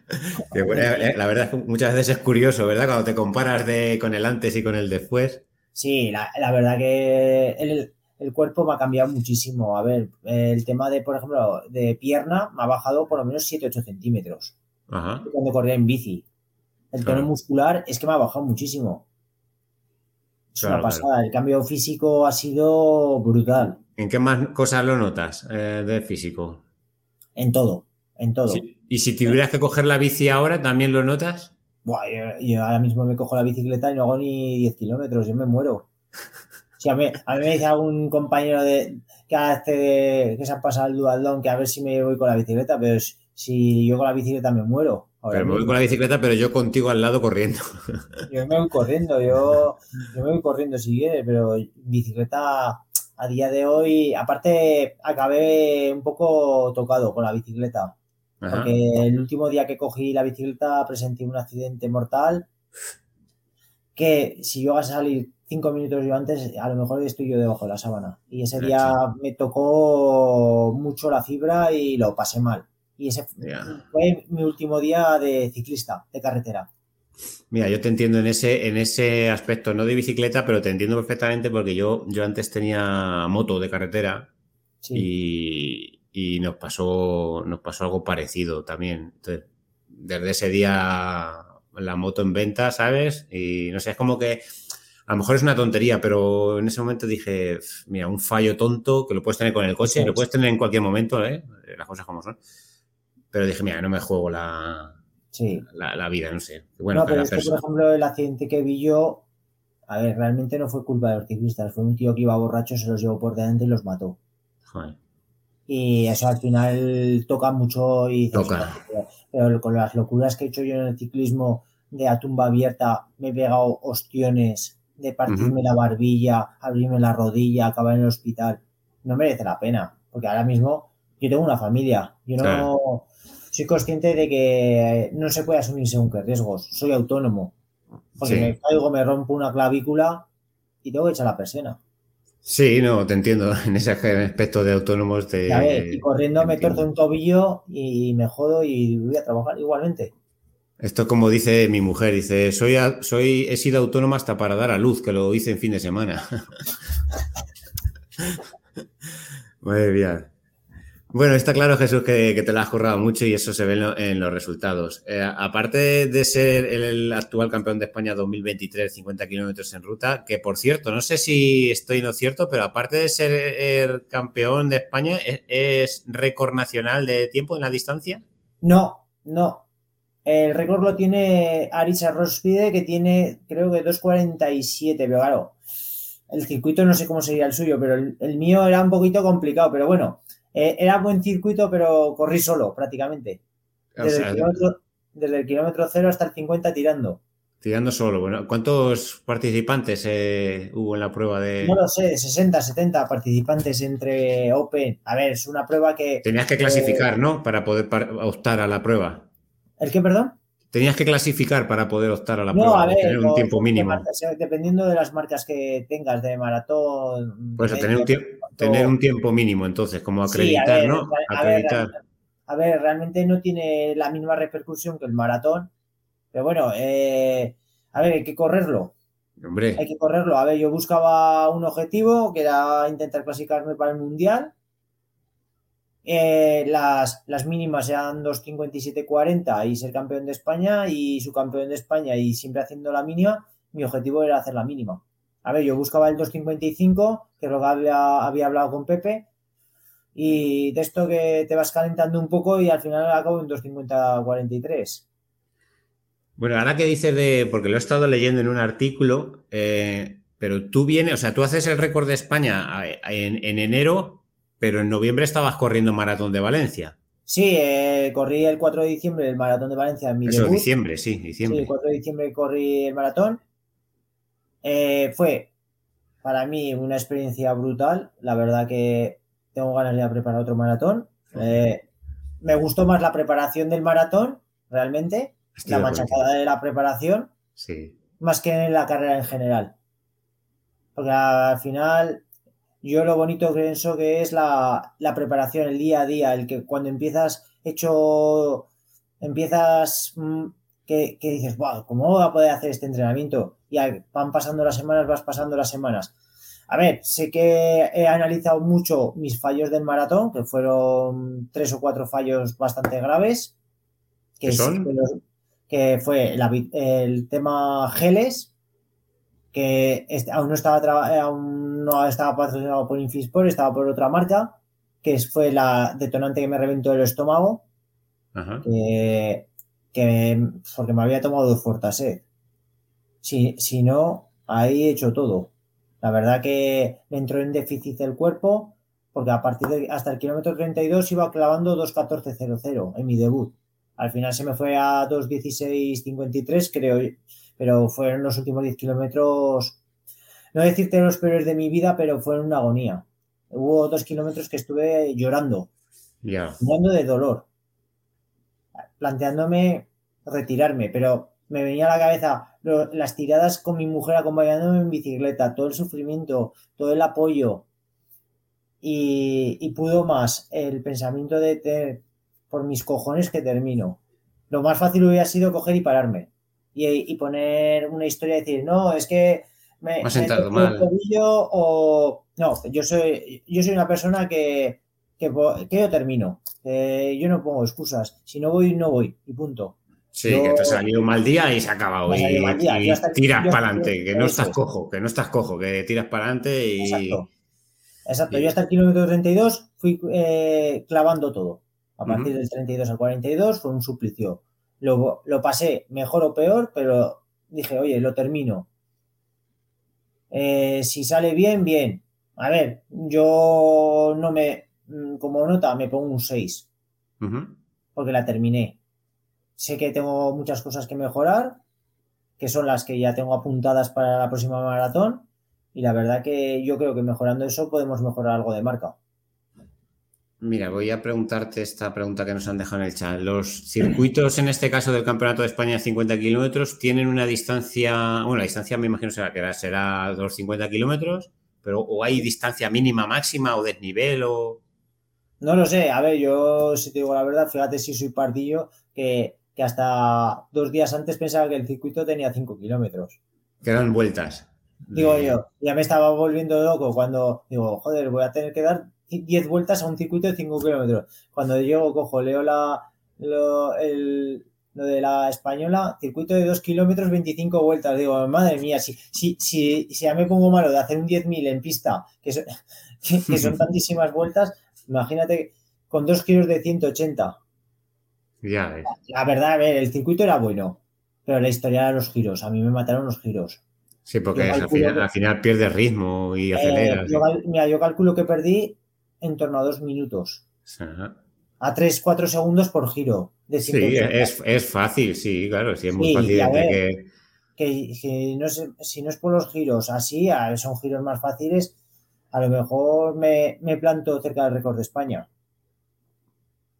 Eh, la verdad es que muchas veces es curioso, ¿verdad? Cuando te comparas de, con el antes y con el después. Sí, la, verdad que el, cuerpo me ha cambiado muchísimo. A ver, el tema de, por ejemplo, de pierna me ha bajado por lo menos 7-8 centímetros. Cuando corría en bici. El tono muscular es que me ha bajado muchísimo. Es una pasada. El cambio físico ha sido brutal. ¿En qué más cosas lo notas eh, de físico? En todo, en todo. ¿Y si tuvieras que coger la bici ahora, también lo notas? Buah, yo, ahora mismo me cojo la bicicleta y no hago ni 10 kilómetros, yo me muero. Si a, mí, a mí me dice algún compañero de, que hace que se ha pasado el dualdón que a ver si me voy con la bicicleta, pero si yo con la bicicleta me muero. Pero me voy con la bicicleta, pero yo contigo al lado corriendo. Yo me voy corriendo, yo, yo me voy corriendo si quieres, pero bicicleta a día de hoy, aparte acabé un poco tocado con la bicicleta. Porque el último día que cogí la bicicleta presenté un accidente mortal que si yo a salir cinco minutos yo antes, a lo mejor estoy yo debajo de la sábana. Y ese día me tocó mucho la fibra y lo pasé mal. Y ese fue mi último día de ciclista, de carretera. Mira, yo te entiendo en ese, en ese aspecto, no de bicicleta, pero te entiendo perfectamente porque yo, yo antes tenía moto de carretera y, nos pasó, nos pasó algo parecido también. desde ese día la moto en venta, ¿sabes? Y no sé, es como que a lo mejor es una tontería, pero en ese momento dije, mira, un fallo tonto que lo puedes tener con el coche, lo puedes tener en cualquier momento, ¿eh? Las cosas como son. Pero dije, mira, no me juego la, la, vida, no sé. Bueno, no, pero es que, por ejemplo, el accidente que vi yo, a ver, realmente no fue culpa de los ciclistas, fue un tío que iba borracho, se los llevó por delante y los mató. Y eso al final toca mucho y toca. Pero con las locuras que he hecho yo en el ciclismo de a tumba abierta, me he pegado ostiones de partirme la barbilla, abrirme la rodilla, acabar en el hospital. No merece la pena, porque ahora mismo yo tengo una familia, yo no, soy consciente de que no se puede asumir según qué riesgos. Soy autónomo. Porque me caigo, me rompo una clavícula y tengo que echar la persiana. Sí, no, te entiendo. En ese aspecto de autónomos te. y corriendo me torzo un tobillo y me jodo y voy a trabajar igualmente. Esto como dice mi mujer, dice, soy, soy, he sido autónoma hasta para dar a luz, que lo hice en fin de semana. Muy bien. Bueno, está claro, Jesús, que, te la has currado mucho y eso se ve en, los resultados. Eh, aparte de ser el, actual campeón de España 2023, 50 kilómetros en ruta, que por cierto, no sé si estoy no cierto, pero aparte de ser campeón de España, ¿es, récord nacional de tiempo en la distancia? No, no. El récord lo tiene Arisa Rospide, que tiene creo que 2.47, pero claro, el circuito no sé cómo sería el suyo, pero el mío era un poquito complicado, pero bueno eh, era buen circuito, pero corrí solo prácticamente. Desde, el kilómetro, cero hasta el 50 tirando. Tirando solo. Bueno, ¿cuántos participantes eh, hubo en la prueba de.? No lo sé, 60, 70 participantes entre Open. A ver, es una prueba que. Tenías que clasificar, ¿no? Para poder optar a la prueba. ¿El qué, perdón? Tenías que clasificar para poder optar a la no, prueba. A ver, tener un tiempo mínimo. dependiendo de las marcas que tengas de maratón. Pues tener un, tener un tiempo mínimo, entonces, como acreditar, ¿no? acreditar. A ver, realmente no tiene la misma repercusión que el maratón. Pero bueno, eh, a ver, hay que correrlo. Hombre. Hay que correrlo. A ver, yo buscaba un objetivo que era intentar clasificarme para el mundial. Eh, las, las mínimas eran 2.57.40 y ser campeón de España y su campeón de España y siempre haciendo la mínima, mi objetivo era hacer la mínima. A ver, yo buscaba el 2.55, que lo había, hablado con Pepe, y de esto que te vas calentando un poco y al final acabo en 2.50.43. Bueno, ahora que dices de, porque lo he estado leyendo en un artículo, eh, pero tú vienes, o sea, tú haces el récord de España en, en enero pero en noviembre estabas corriendo Maratón de Valencia. Sí, eh, corrí el 4 de diciembre el Maratón de Valencia en mi Eso, diciembre, sí, diciembre. Sí, el 4 de diciembre corrí el maratón. Eh, fue para mí una experiencia brutal. La verdad que tengo ganas de preparar otro maratón. Eh, me gustó más la preparación del maratón, realmente. la machacada de la preparación. Sí. Más que la carrera en general. Porque al final yo lo bonito que pienso que es la, preparación, el día a día, el que cuando empiezas hecho, empiezas mm, que, dices, wow, ¿cómo voy a poder hacer este entrenamiento? Y van pasando las semanas, vas pasando las semanas. A ver, sé que he analizado mucho mis fallos del maratón, que fueron tres o cuatro fallos bastante graves. Que, son? que, fue el tema geles, que aún no estaba aún no estaba patrocinado por Infisport, estaba por otra marca, que fue la detonante que me reventó el estómago. Que, porque me había tomado dos Fortaset. Si, si no, ahí he hecho todo. La verdad que me entró en déficit el cuerpo, porque a partir de hasta el kilómetro 32 iba clavando 2.14.00 en mi debut. Al final se me fue a 2.16.53, creo, pero fueron los últimos 10 kilómetros, no decirte los peores de mi vida, pero fueron una agonía. Hubo dos kilómetros que estuve llorando, llorando de dolor, planteándome retirarme, pero me venía a la cabeza las tiradas con mi mujer acompañándome en bicicleta, todo el sufrimiento, todo el apoyo. Y, pudo más el pensamiento de tener por mis cojones que termino. Lo más fácil hubiera sido coger y pararme y, poner una historia y decir, no, es que me, ha sentado mal. o no, yo soy, yo soy una persona que, que, yo termino. yo no pongo excusas. Si no voy, no voy. Y punto. Sí, que te ha salido un mal día y se ha acabado. Y, tiras para adelante, que no estás cojo, que no estás cojo, que tiras para adelante y. Exacto. Exacto. Yo hasta el kilómetro 32 fui eh, clavando todo. A partir del 32 al 42 fue un suplicio. Lo, pasé mejor o peor, pero dije, oye, lo termino. Eh, si sale bien, bien. A ver, yo no me, mm, como nota, me pongo un 6. Porque la terminé. Sé que tengo muchas cosas que mejorar, que son las que ya tengo apuntadas para la próxima maratón. Y la verdad que yo creo que mejorando eso podemos mejorar algo de marca. Mira, voy a preguntarte esta pregunta que nos han dejado en el chat. Los circuitos, en este caso del Campeonato de España, 50 kilómetros, tienen una distancia, bueno, la distancia me imagino será que será 250 kilómetros, pero o hay distancia mínima, máxima o desnivel o... No lo sé, a ver, yo si te digo la verdad, fíjate si soy pardillo, que, que hasta dos días antes pensaba que el circuito tenía 5 kilómetros. Quedan vueltas. Digo yo, ya me estaba volviendo loco cuando digo, joder, voy a tener que dar 10 vueltas a un circuito de 5 kilómetros. Cuando yo cojo, leo la, lo, el, lo de la española, circuito de 2 kilómetros, 25 vueltas. Digo, madre mía, si, si, si, si ya me pongo malo de hacer un 10.000 en pista, que, son, que, son tantísimas vueltas, imagínate con 2 kilos de 180. Ya, La verdad, a ver, el circuito era bueno, pero la historia era los giros. A mí me mataron los giros. Sí, porque al, final, al, final, pierdes ritmo y eh, aceleras. mira, yo calculo que perdí en torno a dos minutos. A tres, cuatro segundos por giro. De sí, es, fácil, sí, claro, sí, es muy fácil. que... si, no es, si no es por los giros así, son giros más fáciles, a lo mejor me, me planto cerca del récord de España.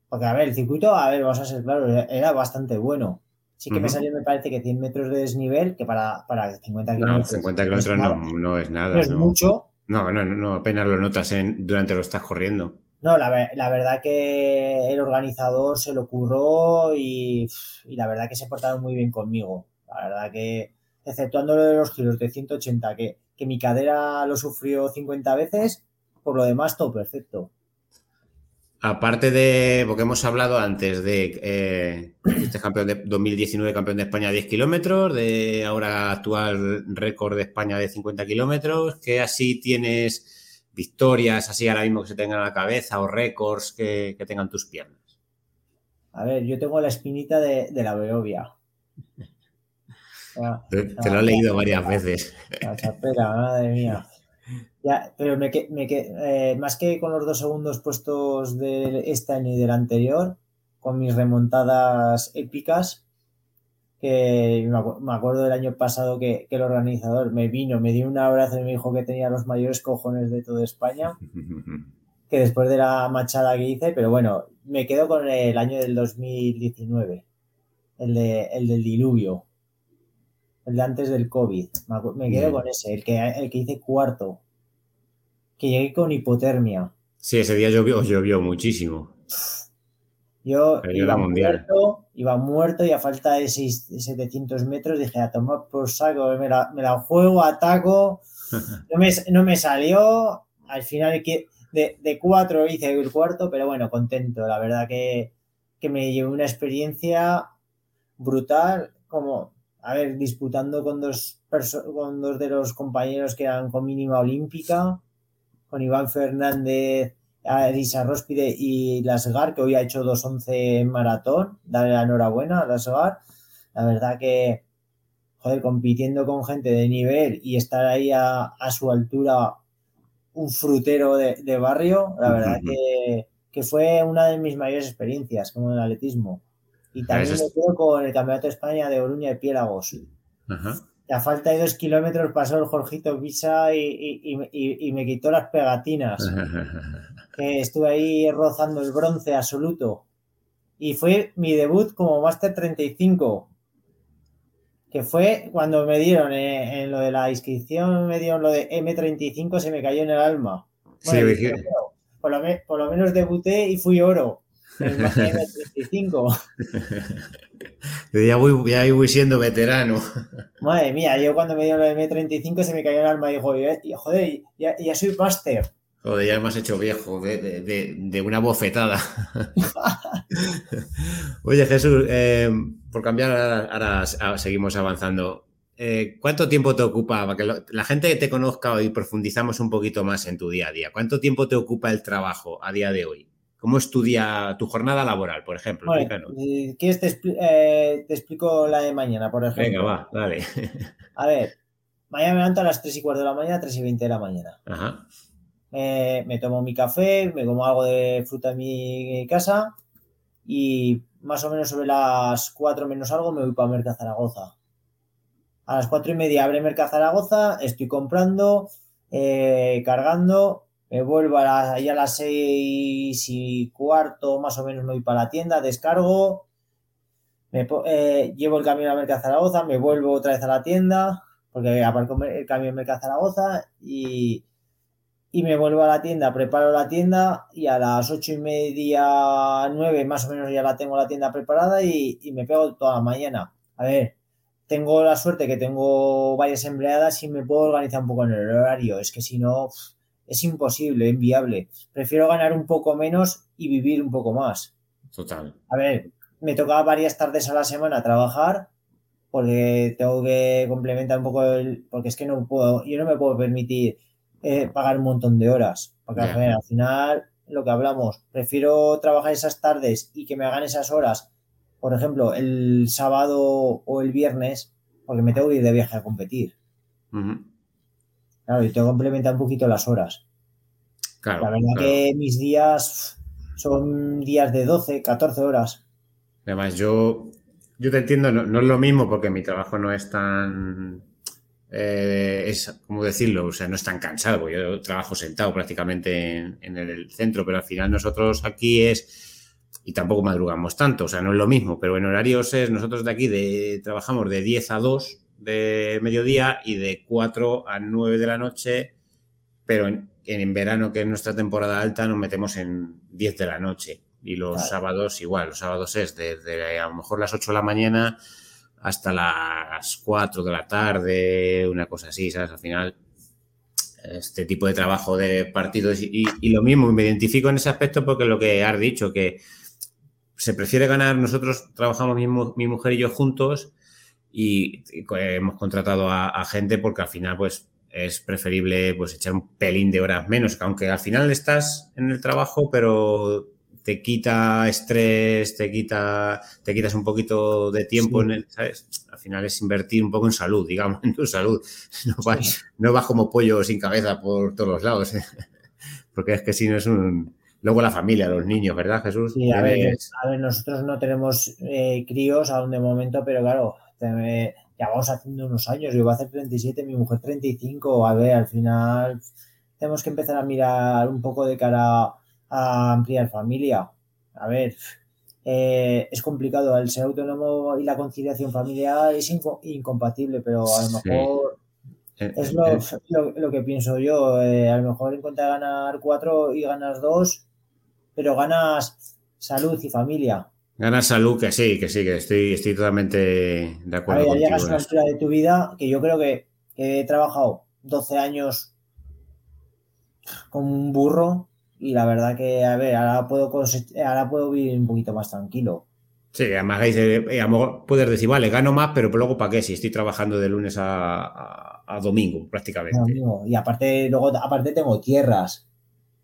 Porque, a ver, el circuito, a ver, vamos a ser claros, era bastante bueno. Sí que me salió, me parece que 100 metros de desnivel, que para, para 50 kilómetros. No, 50 kilómetros no, no, es nada. No es mucho, no, no, no, apenas lo notas en, durante lo estás corriendo. No, la, verdad que el organizador se lo curró y, la verdad que se portaron muy bien conmigo. La verdad que, exceptuando lo de los giros de 180, que, que mi cadera lo sufrió 50 veces, por lo demás todo perfecto. Aparte de, porque hemos hablado antes de eh, este campeón de 2019, campeón de España de 10 kilómetros, de ahora actual récord de España de 50 kilómetros, que así tienes victorias así ahora mismo que se tengan en la cabeza o récords que, tengan tus piernas. A ver, yo tengo la espinita de, la Beovia. te, lo he leído varias veces. La madre mía. Ya, pero me, me eh, más que con los dos segundos puestos de este año y del anterior, con mis remontadas épicas, que me acuerdo del año pasado que, el organizador me vino, me dio un abrazo y me dijo que tenía los mayores cojones de toda España, que después de la machada que hice, pero bueno, me quedo con el año del 2019, el, de, el del diluvio, el de antes del COVID, me quedo con ese, el que, el que hice cuarto que llegué con hipotermia. Sí, ese día llovió, llovió muchísimo. Yo iba muerto, iba muerto y a falta de 700 metros dije a tomar por saco, me la, me la juego, ataco. No me, no me, salió. Al final de, de cuatro hice el cuarto, pero bueno, contento. La verdad que, que me llevé una experiencia brutal, como, a ver, disputando con dos, con dos de los compañeros que eran con mínima olímpica con Iván Fernández, Elisa Róspide y Lasgar, que hoy ha hecho 2.11 en maratón. Dale la enhorabuena a Lasgar. La verdad que, joder, compitiendo con gente de nivel y estar ahí a, su altura, un frutero de, barrio, la verdad que, fue una de mis mayores experiencias como en el atletismo. Y también me quedo con el Campeonato de España de Oruña de Piélagos. Ajá a falta de dos kilómetros pasó el Jorgito Visa y, me quitó las pegatinas. que estuve ahí rozando el bronce absoluto. Y fue mi debut como Master 35. Que fue cuando me dieron eh, en lo de la inscripción, me dieron lo de M35, se me cayó en el alma. sí, por, lo, por lo menos debuté y fui oro. El M35. ya, voy, ya voy siendo veterano. Madre mía, yo cuando me dio de M35 se me cayó el alma y dijo, joder, ya, ya soy máster. Joder, ya me has hecho viejo de, una bofetada. Oye, Jesús, eh, por cambiar, ahora, seguimos avanzando. Eh, ¿Cuánto tiempo te ocupa, para que la gente te conozca y profundizamos un poquito más en tu día a día? ¿Cuánto tiempo te ocupa el trabajo a día de hoy? ¿Cómo estudia tu jornada laboral, por ejemplo? ¿Quieres te, eh, te, explico la de mañana, por ejemplo? Venga, va, dale. A ver, mañana me levanto a las 3 y cuarto de la mañana, 3 y 20 de la mañana. Ajá. me tomo mi café, me como algo de fruta en mi casa y más o menos sobre las 4 menos algo me voy para Merca Zaragoza. A las 4 y media abre Merca Zaragoza, estoy comprando, eh, cargando me vuelvo a, a las seis y cuarto, más o menos me voy para la tienda, descargo, me, eh, llevo el camión a Mercad Zaragoza, me vuelvo otra vez a la tienda, porque aparco el camión en Mercad Zaragoza y, y me vuelvo a la tienda, preparo la tienda y a las ocho y media, nueve más o menos ya la tengo la tienda preparada y, y me pego toda la mañana. A ver, tengo la suerte que tengo varias empleadas y me puedo organizar un poco en el horario, es que si no es imposible, inviable. Prefiero ganar un poco menos y vivir un poco más. Total. A ver, me tocaba varias tardes a la semana trabajar porque tengo que complementar un poco el, porque es que no puedo, yo no me puedo permitir eh, pagar un montón de horas. Porque al final, lo que hablamos, prefiero trabajar esas tardes y que me hagan esas horas, por ejemplo, el sábado o el viernes, porque me tengo que ir de viaje a competir. Claro, y tengo que complementar un poquito las horas. Claro, la verdad que mis días son días de 12, 14 horas. Además, yo, yo te entiendo, no, es lo mismo porque mi trabajo no es tan. Eh, es, ¿cómo decirlo? O sea, no es tan cansado, yo trabajo sentado prácticamente en, el centro, pero al final nosotros aquí es. Y tampoco madrugamos tanto, o sea, no es lo mismo, pero en horarios es, nosotros de aquí de, trabajamos de 10 a 2 de mediodía y de 4 a 9 de la noche, pero en, en verano, que es nuestra temporada alta, nos metemos en 10 de la noche. Y los sábados igual, los sábados es desde a lo mejor las 8 de la mañana hasta las 4 de la tarde, una cosa así, ¿sabes? Al final este tipo de trabajo de partidos y, lo mismo, me identifico en ese aspecto porque lo que has dicho, que se prefiere ganar, nosotros trabajamos mi, mujer y yo juntos y, hemos contratado a, gente porque al final pues es preferible pues echar un pelín de horas menos, aunque al final estás en el trabajo, pero te quita estrés, te quita, te quitas un poquito de tiempo en el, ¿sabes? Al final es invertir un poco en salud, digamos, en tu salud. No vas, como pollo sin cabeza por todos los lados, ¿eh? porque es que si no es un... Luego la familia, los niños, ¿verdad, Jesús? Sí, a, ver, a ver, nosotros no tenemos eh, críos aún de momento, pero claro, ya vamos haciendo unos años, yo voy a hacer 37, mi mujer 35, a ver, al final tenemos que empezar a mirar un poco de cara a ampliar familia. A ver, eh, es complicado. El ser autónomo y la conciliación familiar es incompatible, pero a lo mejor eh, es eh, lo, que pienso yo. a lo mejor en cuenta de ganar cuatro y ganas dos, pero ganas salud y familia. Ganas salud, que sí, que sí, que estoy, estoy totalmente de acuerdo. A ver, llegas a una altura de tu vida que yo creo que, que he trabajado 12 años como un burro y la verdad que, a ver, ahora puedo, ahora puedo vivir un poquito más tranquilo. Sí, además eh, a lo mejor puedes decir, vale, gano más, pero luego ¿para qué? Si estoy trabajando de lunes a, domingo, prácticamente. y aparte, luego, aparte tengo tierras.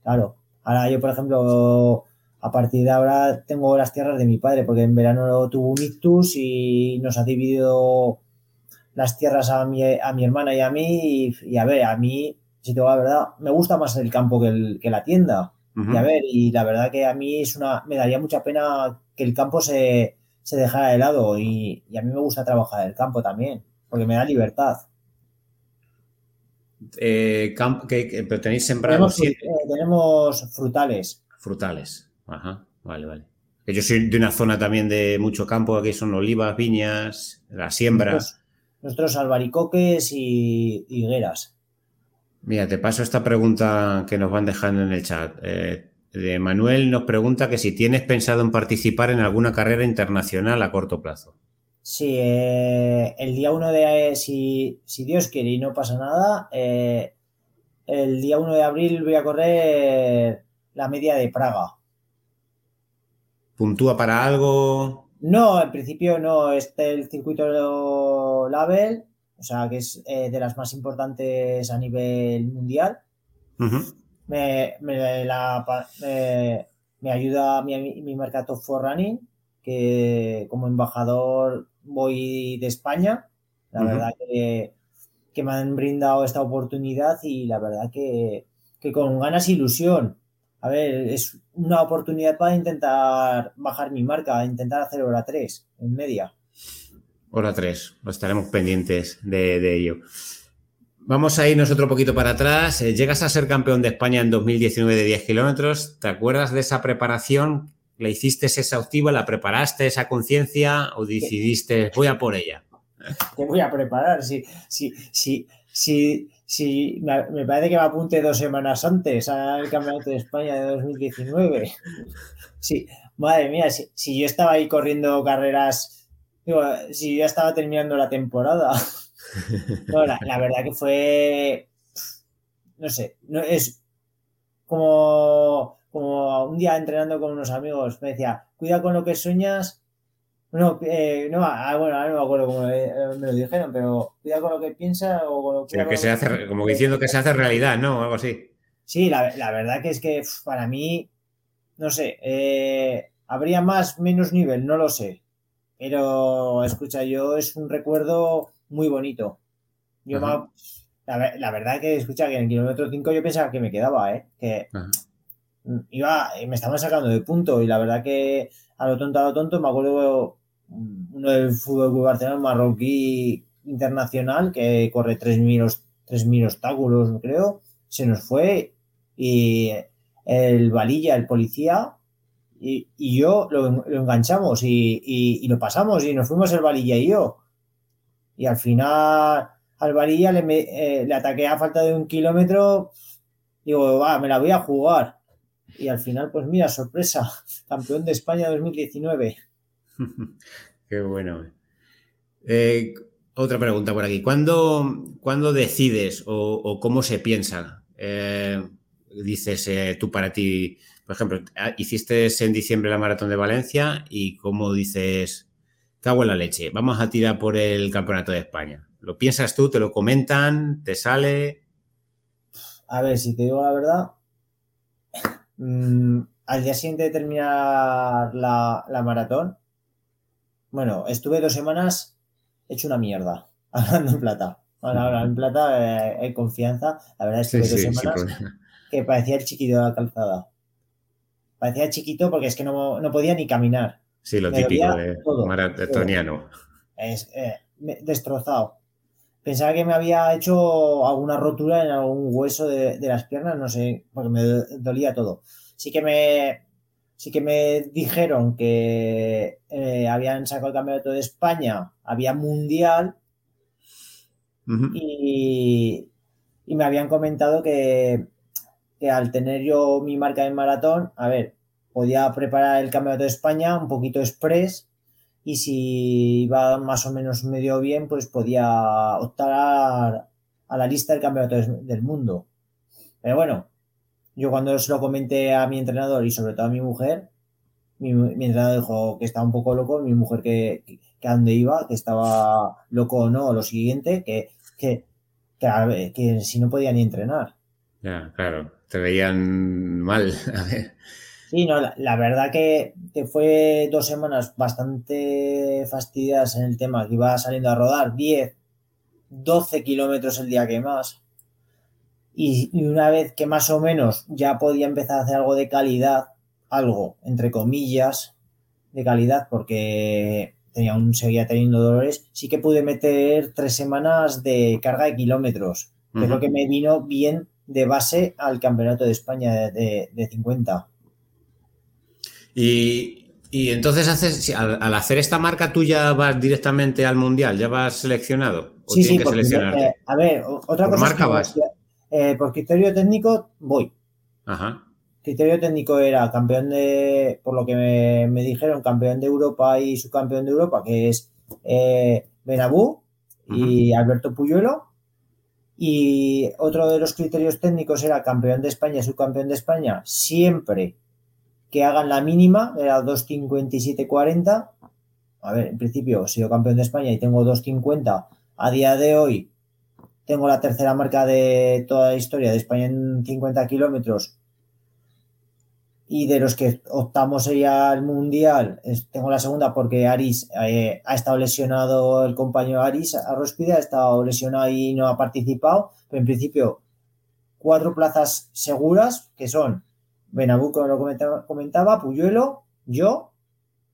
Claro. Ahora yo, por ejemplo, a partir de ahora tengo las tierras de mi padre, porque en verano tuvo un ictus y nos ha dividido las tierras a mi, a mi hermana y a mí. y a ver, a mí si te la verdad, me gusta más el campo que, la tienda. Y a ver, y la verdad que a mí es una, me daría mucha pena que el campo se, dejara de lado y, a mí me gusta trabajar el campo también, porque me da libertad. Eh, pero tenéis sembrados. Tenemos, eh, tenemos, frutales. Frutales, ajá, vale, vale. Yo soy de una zona también de mucho campo, aquí son olivas, viñas, la siembra. Nuestros, albaricoques y higueras. Mira, te paso esta pregunta que nos van dejando en el chat. Eh, de Manuel nos pregunta que si tienes pensado en participar en alguna carrera internacional a corto plazo. Sí, eh, el día 1 de, si, si, Dios quiere y no pasa nada, eh, el día 1 de abril voy a correr la media de Praga. ¿Puntúa para algo? No, en principio no. Este el circuito Label o sea, que es eh, de las más importantes a nivel mundial. me, ayuda mi, mi marca Top for Running, que como embajador voy de España. La verdad que, me han brindado esta oportunidad y la verdad que, que con ganas e ilusión. A ver, es una oportunidad para intentar bajar mi marca, intentar hacer hora 3 en media. Hora 3, estaremos pendientes de, ello. Vamos a irnos otro poquito para atrás. Eh, llegas a ser campeón de España en 2019 de 10 kilómetros. ¿Te acuerdas de esa preparación? ¿La hiciste exhaustiva? ¿La preparaste esa conciencia o decidiste voy a por ella? Te voy a preparar. Sí, sí, sí, sí, sí. Me parece que me apunte dos semanas antes al Campeonato de España de 2019. Sí, madre mía, si, si yo estaba ahí corriendo carreras si ya estaba terminando la temporada. la, verdad que fue. No sé, no, es como, como un día entrenando con unos amigos, me decía, cuida con lo que sueñas. No, eh, no, ah, bueno, no me acuerdo cómo me, lo dijeron, pero cuida con lo que piensas o con lo que. se hace, como diciendo que se hace realidad, ¿no? Algo así. Sí, la, verdad que es que para mí, no sé, eh, habría más, menos nivel, no lo sé. Pero, escucha, yo es un recuerdo muy bonito. Yo la, verdad que, escucha, que en el kilómetro 5 yo pensaba que me quedaba, ¿eh? Que iba, me estaban sacando de punto y la verdad que a lo tonto, a lo tonto, me acuerdo uno del fútbol de Barcelona, marroquí internacional, que corre 3.000 obstáculos, creo, se nos fue y el Valilla, el policía, y, yo lo, enganchamos y, lo pasamos y nos fuimos el Valilla y yo. Y al final al Valilla le, eh, le ataqué a falta de un kilómetro. Digo, va, me la voy a jugar. Y al final, pues mira, sorpresa, campeón de España 2019. Qué bueno. Eh, otra pregunta por aquí. ¿Cuándo, cuándo decides o, cómo se piensa? Eh, dices eh, tú para ti, por ejemplo, ah, hiciste en diciembre la maratón de Valencia y cómo dices, cago en la leche, vamos a tirar por el campeonato de España. ¿Lo piensas tú? ¿Te lo comentan? ¿Te sale? A ver, si te digo la verdad, mm, al día siguiente de terminar la, maratón, bueno, estuve dos semanas hecho una mierda, hablando en plata. Ahora, en plata eh, hay confianza. La verdad es que dos semanas que parecía el chiquito de la calzada. Parecía chiquito porque es que no, podía ni caminar. Sí, lo típico de maratoniano. Es eh, destrozado. Pensaba que me había hecho alguna rotura en algún hueso de, las piernas, no sé, porque me dolía todo. Sí que me, sí que me dijeron que eh, habían sacado el campeonato de España, había mundial y, y, me habían comentado que, que al tener yo mi marca en maratón, a ver, podía preparar el campeonato de España un poquito express y si iba más o menos medio bien, pues podía optar a, la lista del campeonato del mundo. Pero bueno, yo cuando se lo comenté a mi entrenador y sobre todo a mi mujer, mi, entrenador dijo que estaba un poco loco, mi mujer que, que, a dónde iba, que estaba loco o no, lo siguiente, que, que, que, si no podía ni entrenar. Ya, claro, te veían mal. A ver. Sí, no, la, verdad que, fue dos semanas bastante fastidiadas en el tema, que iba saliendo a rodar 10, 12 kilómetros el día que más. Y, una vez que más o menos ya podía empezar a hacer algo de calidad, algo, entre comillas, de calidad, porque tenía un, seguía teniendo dolores, sí que pude meter tres semanas de carga de kilómetros, que es lo que me vino bien de base al Campeonato de España de, de 50. Y, entonces haces, al, hacer esta marca tú ya vas directamente al mundial, ya vas seleccionado. ¿O sí, sí, que eh, a ver, otra cosa. marca vas? Eh, por criterio técnico voy. Ajá. Criterio técnico era campeón de, por lo que me, dijeron, campeón de Europa y subcampeón de Europa, que es eh, Benabú y Alberto Puyuelo. Y otro de los criterios técnicos era campeón de España, subcampeón de España, siempre que hagan la mínima, era 2.57.40. A ver, en principio he sido campeón de España y tengo 2.50. A día de hoy tengo la tercera marca de toda la historia de España en 50 kilómetros. Y de los que optamos sería el mundial, tengo la segunda porque Aris eh, ha estado lesionado, el compañero Aris Arrospide ha estado lesionado y no ha participado. Pero en principio, cuatro plazas seguras que son Benabuco lo comentaba, Puyuelo, yo,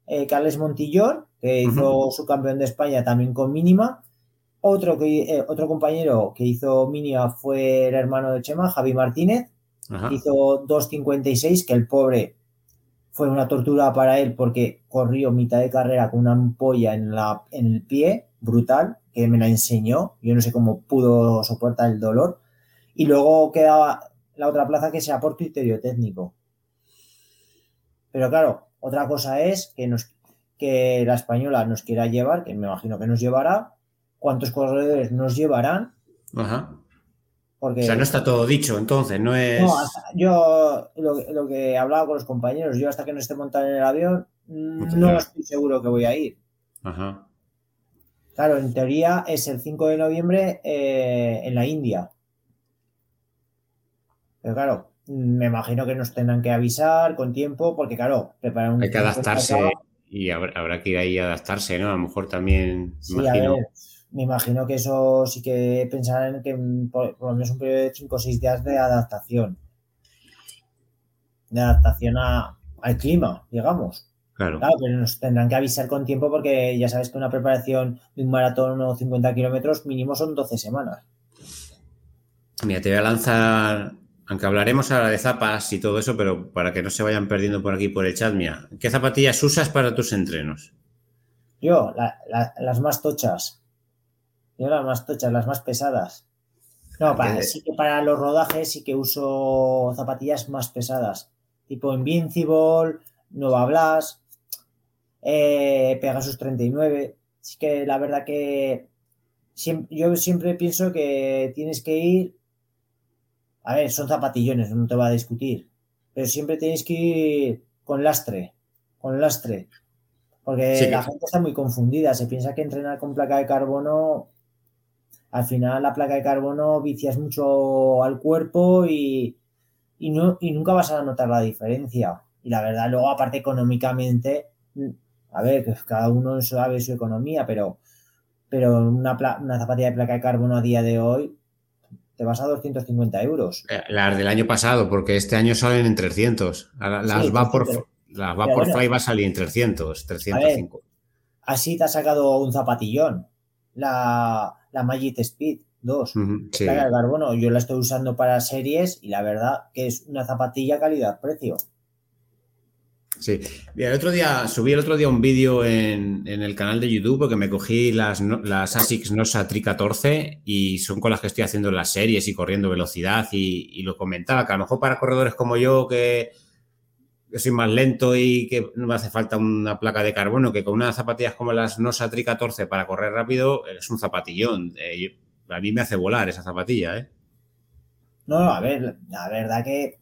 eh, Carles Montillón, que hizo su campeón de España también con mínima. Otro, que, eh, otro compañero que hizo mínima fue el hermano de Chema, Javi Martínez, hizo 2.56, que el pobre fue una tortura para él porque corrió mitad de carrera con una ampolla en, la, en el pie, brutal, que me la enseñó. Yo no sé cómo pudo soportar el dolor. Y luego quedaba la otra plaza que sea por criterio técnico. Pero claro, otra cosa es que, nos, que la española nos quiera llevar, que me imagino que nos llevará, cuántos corredores nos llevarán. Ajá. Porque, o sea, no está todo dicho, entonces, no es. No, yo lo, que he hablado con los compañeros, yo hasta que no esté montado en el avión, no estoy seguro que voy a ir. Ajá. Claro, en teoría es el 5 de noviembre eh, en la India. Pero claro, me imagino que nos tendrán que avisar con tiempo, porque claro, preparar un. Hay que adaptarse y habrá, que ir ahí a adaptarse, ¿no? A lo mejor también. Sí, imagino. me imagino que eso sí que pensarán que por, lo menos un periodo de 5 o 6 días de adaptación. De adaptación al clima, digamos. Claro. claro. pero nos tendrán que avisar con tiempo porque ya sabes que una preparación de un maratón o 50 kilómetros mínimo son 12 semanas. Mira, te voy a lanzar aunque hablaremos ahora de zapas y todo eso, pero para que no se vayan perdiendo por aquí por el chat, mía, ¿qué zapatillas usas para tus entrenos? Yo, las más tochas. Yo las más tochas, las más pesadas. No, para, sí que para los rodajes sí que uso zapatillas más pesadas. Tipo Invincible, Nova Blast, eh, Pegasus 39. Sí que la verdad que yo siempre pienso que tienes que ir. A ver, son zapatillones, no te va a discutir. Pero siempre tienes que ir con lastre. Con lastre. Porque la gente está muy confundida. Se piensa que entrenar con placa de carbono. Al final, la placa de carbono vicias mucho al cuerpo y, y, no, y nunca vas a notar la diferencia. Y la verdad, luego, aparte económicamente, a ver, que cada uno sabe su economía, pero, pero una, una zapatilla de placa de carbono a día de hoy te vas a 250 euros. Eh, las del año pasado, porque este año salen en 300. Las va por las Vaporfly va a salir en 300, 305. así te ha sacado un zapatillón. La, la Magic Speed 2. de carbono. Yo la estoy usando para series y la verdad que es una zapatilla calidad-precio. Sí. el otro día, subí el otro día un vídeo en, el canal de YouTube porque me cogí las, las ASICS Nosa Tri 14 y son con las que estoy haciendo las series y corriendo velocidad y, lo comentaba, que a lo mejor para corredores como yo que, soy más lento y que no me hace falta una placa de carbono, que con unas zapatillas como las Nosa Tri 14 para correr rápido es un zapatillón. Eh, a mí me hace volar esa zapatilla, ¿eh? No, a ver, la verdad que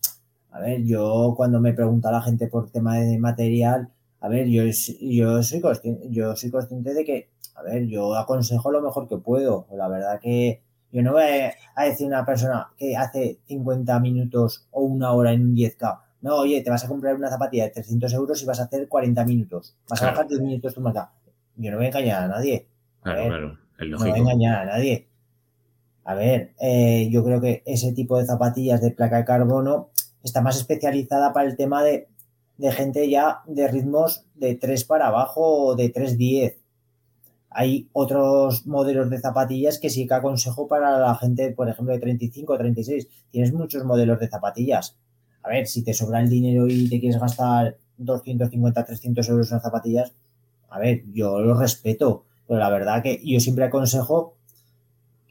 a ver, yo cuando me pregunta la gente por tema de material, a ver, yo, yo, soy consciente, yo soy consciente de que, a ver, yo aconsejo lo mejor que puedo. La verdad que yo no voy a, decir a una persona que hace 50 minutos o una hora en un 10K. No, oye, te vas a comprar una zapatilla de 300 euros y vas a hacer 40 minutos. Vas a bajar 10 minutos tu marca. Yo no voy a engañar a nadie. claro, claro. no voy a engañar a nadie. A ver, eh, yo creo que ese tipo de zapatillas de placa de carbono está más especializada para el tema de, gente ya de ritmos de 3 para abajo o de 3.10. Hay otros modelos de zapatillas que sí que aconsejo para la gente, por ejemplo, de 35 o 36. Tienes muchos modelos de zapatillas. A ver, si te sobra el dinero y te quieres gastar 250, 300 euros en zapatillas, a ver, yo lo respeto, pero la verdad que yo siempre aconsejo,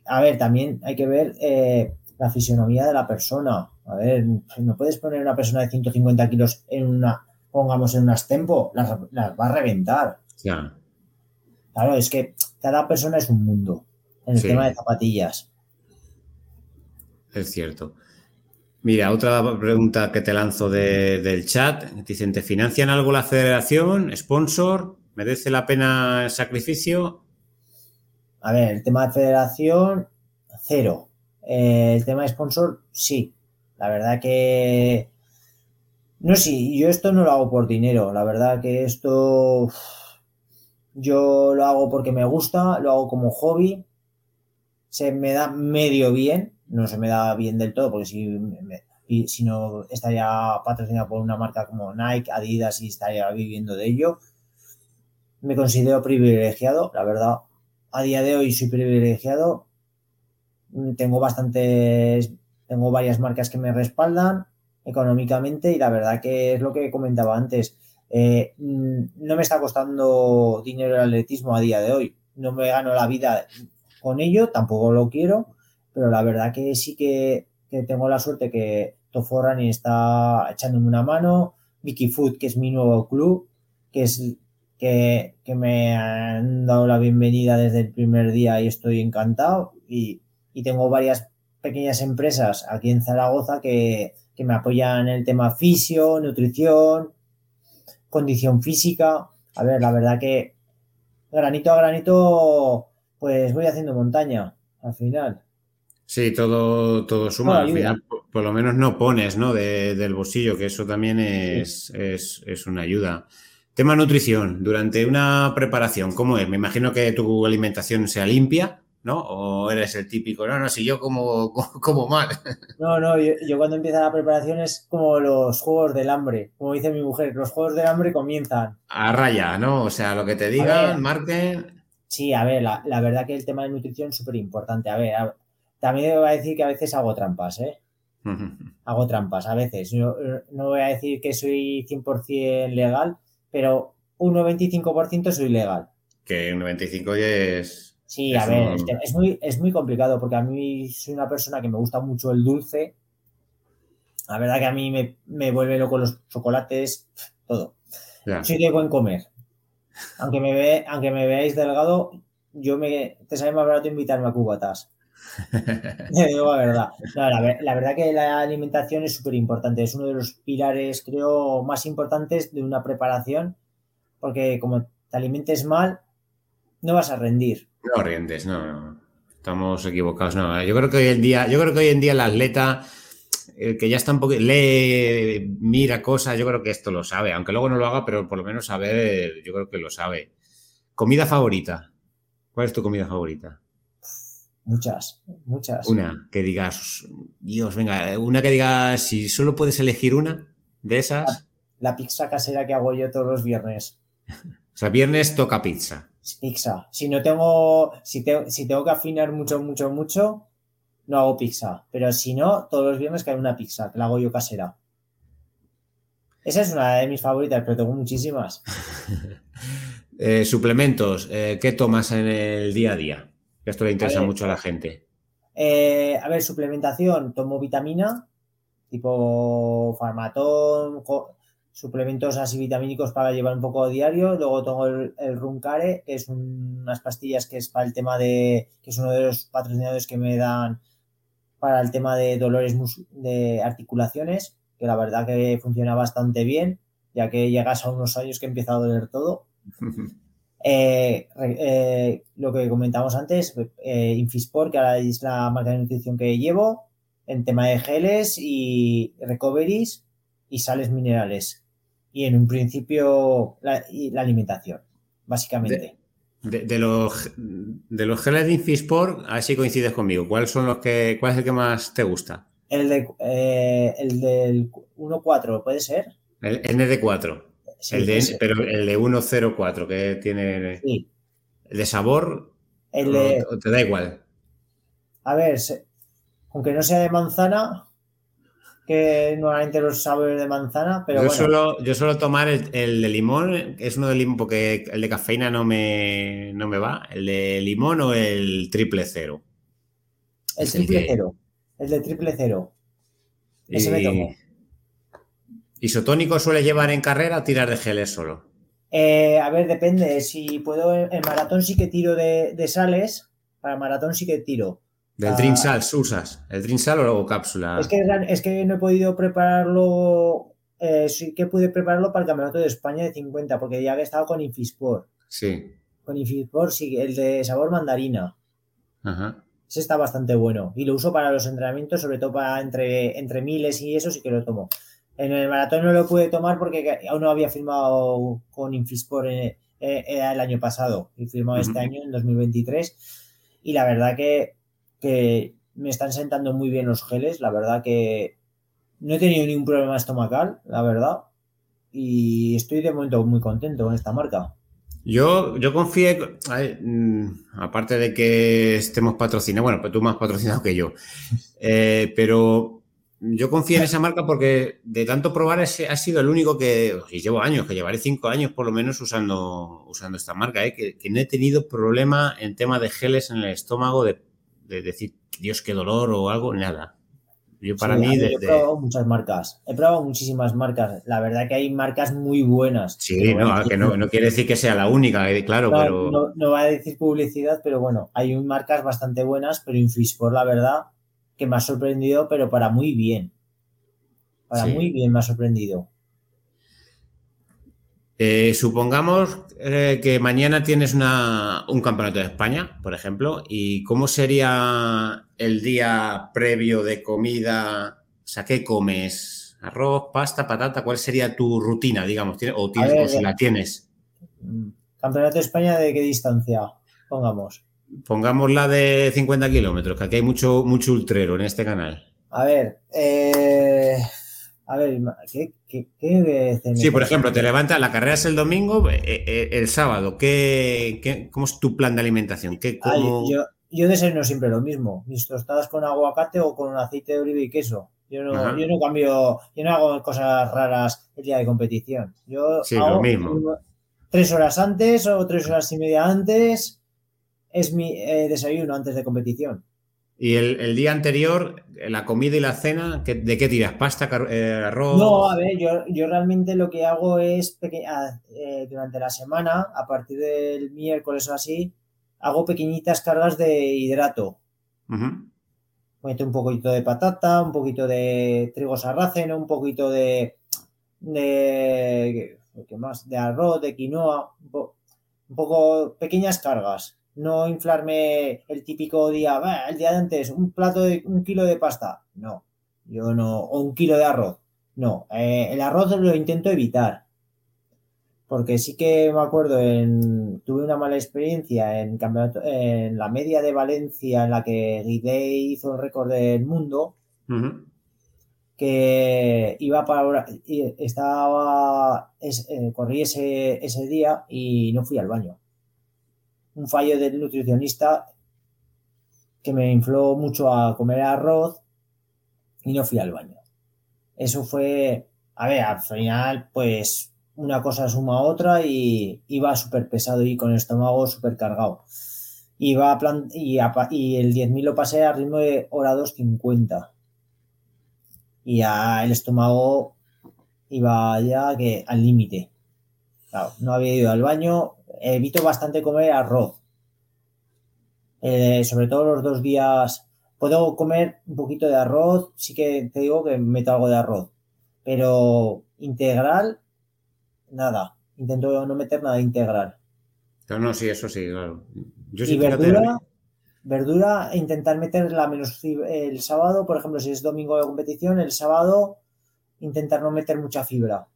a ver, también hay que ver eh, la fisionomía de la persona. A ver, no puedes poner una persona de 150 kilos en una, pongamos en unas tempo, las, va a reventar. Claro, es que cada persona es un mundo en el tema de zapatillas. Es cierto. Mira, otra pregunta que te lanzo del chat. Dicen, ¿te financian algo la federación? ¿Sponsor? ¿Merece la pena el sacrificio? A ver, el tema de federación, cero. Eh, el tema de sponsor, sí. La verdad que... No, sí, yo esto no lo hago por dinero. La verdad que esto... Yo lo hago porque me gusta, lo hago como hobby. Se me da medio bien. No se me da bien del todo porque si, si no estaría patrocinado por una marca como Nike, Adidas y estaría viviendo de ello. Me considero privilegiado, la verdad. A día de hoy soy privilegiado tengo bastantes, tengo varias marcas que me respaldan económicamente y la verdad que es lo que comentaba antes. Eh, mm, no me está costando dinero el atletismo a día de hoy. No me gano la vida con ello, tampoco lo quiero, pero la verdad que sí que, tengo la suerte que Toforani está echándome una mano, Mickey Food, que es mi nuevo club, que es que, que me han dado la bienvenida desde el primer día y estoy encantado y y tengo varias pequeñas empresas aquí en Zaragoza que, me apoyan en el tema fisio, nutrición, condición física. A ver, la verdad que granito a granito, pues voy haciendo montaña al final. Sí, todo, todo suma. al final, por, lo menos no pones, ¿no? del bolsillo, que eso también es, es, es, una ayuda. Tema nutrición, durante una preparación, ¿cómo es? Me imagino que tu alimentación sea limpia. ¿No? O eres el típico, no, no, si yo como, como, mal. No, no, yo, cuando empieza la preparación es como los juegos del hambre, como dice mi mujer, los juegos del hambre comienzan. A raya, ¿no? O sea, lo que te digan, marquen. Sí, a ver, la, verdad que el tema de nutrición es súper importante. A ver, también voy a decir que a veces hago trampas, ¿eh? hago trampas, a veces. Yo, no voy a decir que soy 100% legal, pero un 95% soy legal. Que un 95% es Sí, a ver, es, muy, es muy complicado porque a mí soy una persona que me gusta mucho el dulce. La verdad que a mí me, me vuelve loco los chocolates, todo. Soy de buen comer. Aunque me, ve, aunque me veáis delgado, yo me, te sale más barato invitarme a cubatas. digo la verdad. la, verdad que la alimentación es súper importante. Es uno de los pilares, creo, más importantes de una preparación. Porque como te alimentes mal, no vas a rendir. No rindes, no, Estamos equivocados. No, yo creo que hoy en día, yo creo que hoy en día el atleta, el que ya está un poco, lee, mira cosas, yo creo que esto lo sabe, aunque luego no lo haga, pero por lo menos saber, yo creo que lo sabe. Comida favorita. ¿Cuál es tu comida favorita? Muchas, muchas. Una que digas, Dios, venga, una que digas, si solo puedes elegir una de esas. La, pizza casera que hago yo todos los viernes. o sea, viernes toca pizza. Pizza. Si no tengo, si, si tengo que afinar mucho, mucho, mucho, no hago pizza. Pero si no, todos los viernes cae una pizza, que la hago yo casera. Esa es una de mis favoritas, pero tengo muchísimas. Eh, suplementos, eh, ¿qué tomas en el día a día? Esto le interesa mucho a la gente. Eh, a ver, suplementación, tomo vitamina, tipo farmatón, suplementos así vitamínicos para llevar un poco diario. Luego tengo el, Runcare, que es unas pastillas que es para el tema de, que es uno de los patrocinadores que me dan para el tema de dolores de articulaciones, que la verdad que funciona bastante bien, ya que llegas a unos años que empieza a doler todo. Eh, eh, lo que comentamos antes, eh, Infisport, que ahora es la marca de nutrición que llevo, en tema de geles y recoveries y sales minerales. Y en un principio la, alimentación, básicamente. De, los, de los geles de Infisport, a ver si coincides conmigo. ¿Cuáles son los que, ¿Cuál es el que más te gusta? El, de, el del 1.4, ¿puede ser? El ND4 el de, pero el de 104 que tiene. Sí. ¿El de sabor? El de... ¿O te da igual? A ver, aunque no sea de manzana, que normalmente los sabores de manzana, pero yo bueno. Suelo, yo suelo tomar el, de limón, es uno de limón porque el de cafeína no me, no me va. ¿El de limón o el triple cero? El triple cero. El de triple cero. Ese me tomo. ¿Isotónico suele llevar en carrera o tirar de geles solo? Eh, a ver, depende. Si puedo, en maratón sí que tiro de, sales. Para maratón sí que tiro. ¿Del Dream Sals usas? ¿El Dream Sal o luego cápsula? Es que, es que no he podido prepararlo. Eh, sí que pude prepararlo para el Campeonato de España de 50, porque ya he estado con Infisport. Sí. Con Infisport, sí, el de sabor mandarina. Ajá. Ese está bastante bueno. Y lo uso para los entrenamientos, sobre todo para entre, entre miles y eso sí que lo tomo. En el maratón no lo pude tomar porque aún no había firmado con Infispor eh, eh, el año pasado y firmado este año, en 2023. Y la verdad que, me están sentando muy bien los geles. La verdad que no he tenido ningún problema estomacal, la verdad. Y estoy de momento muy contento con esta marca. Yo, yo confío, mm, aparte de que estemos patrocinados, bueno, pues tú más patrocinado que yo, eh, pero yo confío en esa marca porque de tanto probar ese ha sido el único que, y llevo años, que llevaré cinco años por lo menos usando, usando esta marca, ¿eh? que, no he tenido problema en tema de geles en el estómago, de, decir, Dios, qué dolor o algo, nada. Yo para mí... He probado muchas marcas, he probado muchísimas marcas, la verdad que hay marcas muy buenas. Sí, no, que no, quiere decir que sea la única, eh, claro, pero... No, no, va a decir publicidad, pero bueno, hay marcas bastante buenas, pero Infispor, la verdad, que me ha sorprendido, pero para muy bien. Para muy bien me ha sorprendido. Eh, supongamos eh, que mañana tienes un campeonato de España, por ejemplo, y cómo sería el día previo de comida, o sea, ¿qué comes? ¿Arroz, pasta, patata? ¿Cuál sería tu rutina, digamos? ¿O, tienes, si la tienes? Mm, ¿Campeonato de España de qué distancia? Pongamos. Pongamos la de 50 kilómetros, que aquí hay mucho, mucho ultrero en este canal. A ver, eh, a ver, ¿qué, qué, Sí, por ejemplo, te levantas, la carrera es el domingo, eh, eh, el sábado, ¿qué, cómo es tu plan de alimentación? ¿Qué, yo, yo desayuno siempre lo mismo, mis tostadas con aguacate o con aceite de oliva y queso. Yo no, yo no cambio, yo no hago cosas raras el día de competición. Yo sí, lo mismo. Tres horas antes o tres horas y media antes es mi eh, desayuno antes de competición. ¿Y el, día anterior, la comida y la cena, de qué tiras? ¿Pasta, eh, arroz? No, a ver, yo, realmente lo que hago es eh, durante la semana, a partir del miércoles o así, hago pequeñitas cargas de hidrato. Meto un poquito de patata, un poquito de trigo sarraceno, un poquito de, de ¿qué más? De arroz, de quinoa, un, poco pequeñas cargas. No inflarme el típico día, el día de antes, un plato de un kilo de pasta. No, yo no, o un kilo de arroz. No, eh, el arroz lo intento evitar. Porque sí que me acuerdo, en, tuve una mala experiencia en, en la media de Valencia en la que Guidey hizo el récord del mundo que iba para estaba eh, corrí ese, ese día y no fui al baño. Un fallo del nutricionista que me infló mucho a comer arroz y no fui al baño. Eso fue, a ver, al final, pues una cosa suma a otra y iba súper pesado y con el estómago súper cargado. Iba plan, y, y el 10.000 lo pasé a ritmo de hora 2.50 y ya el estómago iba ya que al límite. no había ido al baño, evito bastante comer arroz. Eh, sobre todo los dos días puedo comer un poquito de arroz, sí que te digo que meto algo de arroz, pero integral, nada. Intento no meter nada integral. No, no, sí, eso sí, claro. Yo sí y verdura, Verdura, intentar meterla menos el sábado, por ejemplo, si es domingo de competición, el sábado intentar no meter mucha fibra.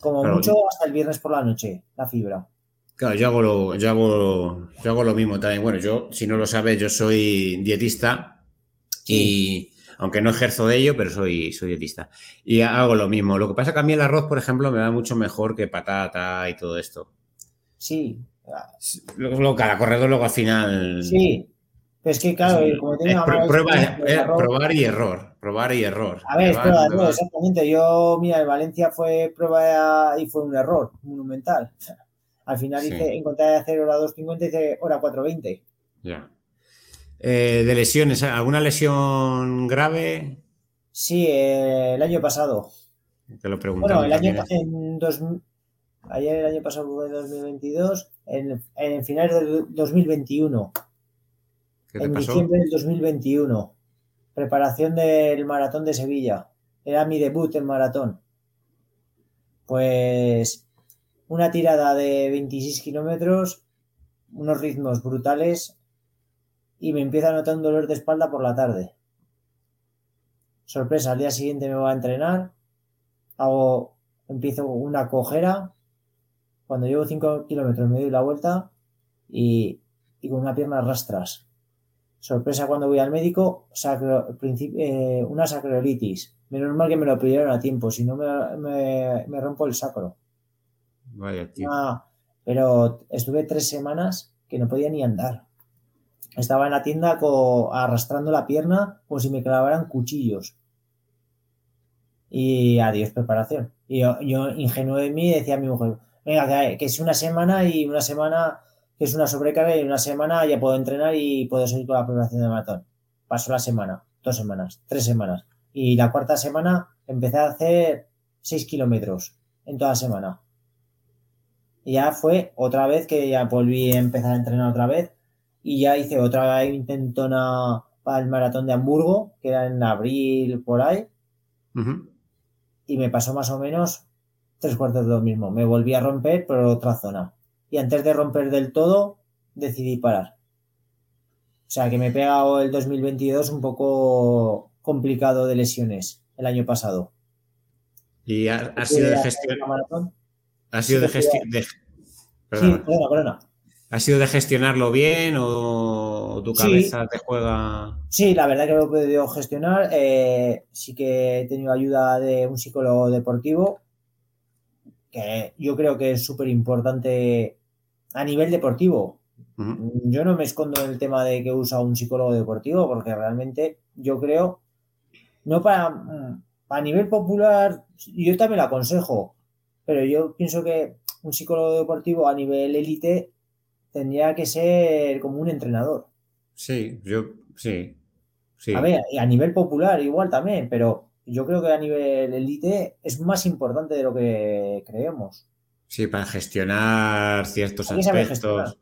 Como mucho hasta el viernes por la noche, la fibra. Claro, yo hago, lo, yo, hago, yo hago lo mismo también. Bueno, yo, si no lo sabes, yo soy dietista y aunque no ejerzo de ello, pero soy, soy dietista. Y hago lo mismo. Lo que pasa es que a mí el arroz, por ejemplo, me va mucho mejor que patata y todo esto. Sí, Luego, cada corredor luego al final. Sí. Pero es que, claro, como probar y error. Probar y error. A ver, exactamente. Yo, mira, en Valencia fue prueba y fue un error monumental. Al final hice, encontré de hacer hora 2.50 y hice hora 4.20. Ya. Eh, de lesiones, ¿alguna lesión grave? Sí, eh, el año pasado. Te lo preguntaba. Bueno, el año en dos, ayer el año pasado fue 2022 en, en finales del 2021. en diciembre del 2021. Preparación del maratón de Sevilla. Era mi debut en maratón. Pues una tirada de 26 kilómetros, unos ritmos brutales y me empieza a notar un dolor de espalda por la tarde. Sorpresa, al día siguiente me voy a entrenar, hago, empiezo una cojera cuando llevo 5 kilómetros me doy la vuelta y, con una pierna rastras. Sorpresa cuando voy al médico, sacro, eh, una sacroilitis. Menos mal que me lo pidieron a tiempo, si no me, rompo el sacro. Vaya, tío. Pero estuve tres semanas que no podía ni andar. Estaba en la tienda arrastrando la pierna como si me clavaran cuchillos. Y adiós, preparación. Y yo, yo ingenuo de mí, decía a mi mujer, venga, que, es una semana y una semana que es una sobrecarga y una semana ya puedo entrenar y puedo seguir con la preparación de maratón. Pasó la semana, dos semanas, tres semanas. Y la cuarta semana empecé a hacer seis kilómetros en toda la semana. Y ya fue otra vez que ya volví a empezar a entrenar otra vez. Y ya hice otra intentona para el maratón de Hamburgo, que era en abril por ahí. Y me pasó más o menos tres cuartos de lo mismo. Me volví a romper, pero otra zona. Y antes de romper del todo, decidí parar. O sea que me he pegado el 2022 un poco complicado de lesiones el año pasado. ¿Y ha, sido de gestión? ¿Ha sido de gestión? Sí, ¿Ha sido de gestionarlo bien o tu cabeza te juega? Sí, la verdad que lo he podido gestionar. Eh, sí que he tenido ayuda de un psicólogo deportivo que yo creo que es súper importante a nivel deportivo. Yo no me escondo en el tema de que usa un psicólogo deportivo, porque realmente yo creo, no para, a nivel popular, yo también lo aconsejo, pero yo pienso que un psicólogo deportivo a nivel élite tendría que ser como un entrenador. Sí, yo sí. sí. A ver, a nivel popular igual también, pero yo creo que a nivel elite es más importante de lo que creemos. Sí, para gestionar ciertos aspectos.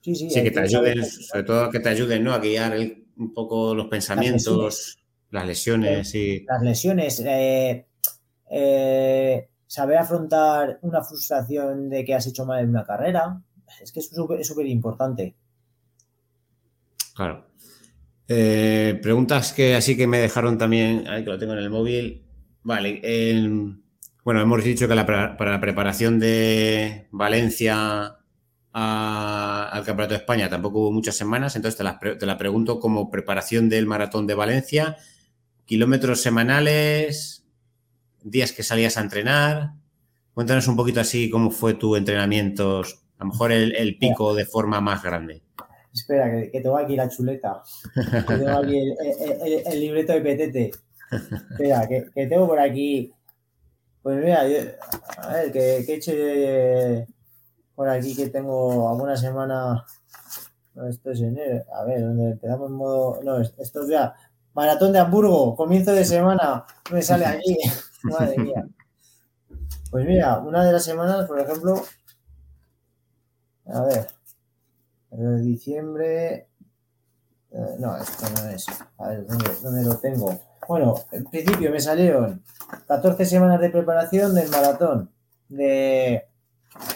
Sí, sí. Sí, hay que te ayuden, sobre todo que te ayuden, ¿no? A guiar el- un poco los pensamientos, las lesiones y. las lesiones, eh, eh, saber afrontar una frustración de que has hecho mal en una carrera, es que es súper importante. Claro. Eh, preguntas que así que me dejaron también, ahí que lo tengo en el móvil. Vale, el- bueno, hemos dicho que para la preparación de Valencia al Campeonato de España tampoco hubo muchas semanas, entonces te la, te la pregunto como preparación del Maratón de Valencia, kilómetros semanales, días que salías a entrenar. Cuéntanos un poquito así cómo fue tu entrenamiento, a lo mejor el, el pico de forma más grande. Espera, que, que tengo aquí la chuleta. Que tengo aquí el, el- el- libreto de petete. Espera, que, que tengo por aquí. Pues mira, yo- a ver, que, que he hecho eh, por aquí que tengo alguna semana. No, esto es enero. A ver, donde empezamos en modo. No, es- esto es ya. Maratón de Hamburgo, comienzo de semana. Me sale aquí. Madre mía. Pues mira, una de las semanas, por ejemplo. A ver. Eh, diciembre. eh, no, esto no es. A ver, ¿dónde, dónde lo tengo? Bueno, en principio me salieron 14 semanas de preparación del maratón de,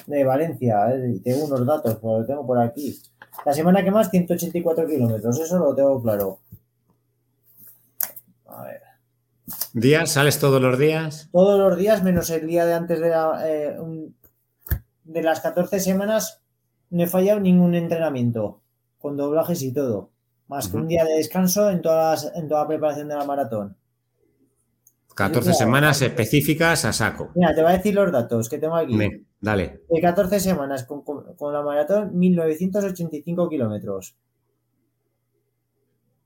de Valencia. Tengo unos datos, pues lo tengo por aquí. La semana que más, 184 kilómetros, eso lo tengo claro. ¿Días? ¿Sales todos los días? Todos los días, menos el día de antes de, la, eh, un- de las 14 semanas, no he fallado ningún entrenamiento, con doblajes y todo. Más que un día de descanso en, todas, en toda la preparación de la maratón. 14 Mira, semanas específicas a saco. Mira, te voy a decir los datos que tengo aquí. Dale. De 14 semanas con, con- con la maratón, 1985 kilómetros.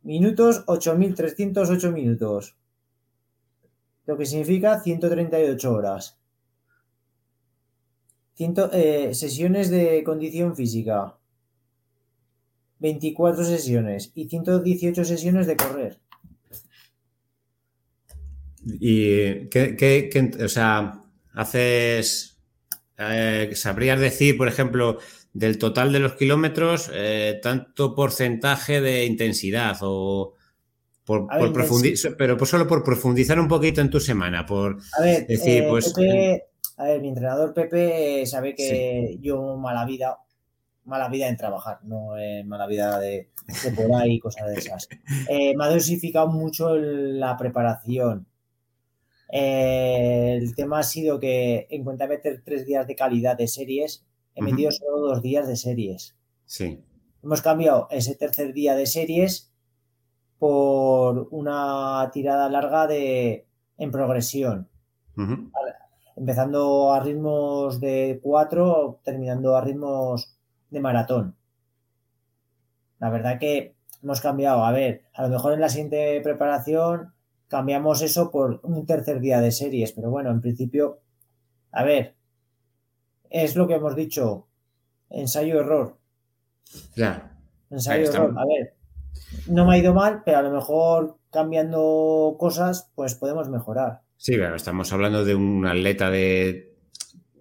Minutos, 8.308 minutos. Lo que significa 138 horas. Ciento- eh, sesiones de condición física. 24 sesiones y 118 sesiones de correr. ¿Y qué, o sea, haces, eh, sabrías decir, por ejemplo, del total de los kilómetros, eh, tanto porcentaje de intensidad o por, A ver, por profundi- pero solo por profundizar un poquito en tu semana, por A ver, Decir, eh, pues, Pepe- a ver, mi entrenador Pepe sabe que yo mala vida, mala vida en trabajar, no eh, mala vida de, de por ahí, cosas de esas. Eh, me ha dosificado mucho la preparación. Eh, el tema ha sido que en cuenta de meter tres días de calidad de series, he metido solo dos días de series. sí. Hemos cambiado ese tercer día de series por una tirada larga de en progresión empezando a ritmos de 4, terminando a ritmos de maratón. La verdad que hemos cambiado. A ver, a lo mejor en la siguiente preparación cambiamos eso por un tercer día de series, pero bueno, en principio, a ver, es lo que hemos dicho, ensayo-error. Ahí ensayo-error. A ver, no me ha ido mal, pero a lo mejor cambiando cosas, pues podemos mejorar. Sí, pero estamos hablando de un atleta de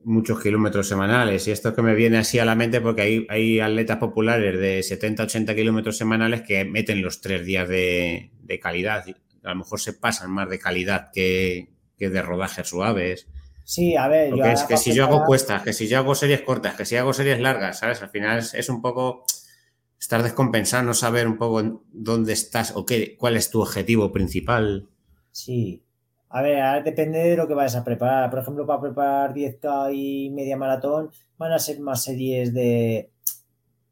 muchos kilómetros semanales y esto que me viene así a la mente porque hay, hay atletas populares de 70, 80 kilómetros semanales que meten los tres días de, de calidad. A lo mejor se pasan más de calidad que, que de rodajes suaves. Sí, a ver, Porque yo es que si yo hago cuestas, que si yo hago series cortas, que si hago series largas, ¿sabes? Al final es, es un poco estar descompensado, no saber un poco dónde estás o qué, cuál es tu objetivo principal. Sí. A ver, ahora depende de lo que vayas a preparar. Por ejemplo, para preparar 10K y media maratón, van a ser más series de,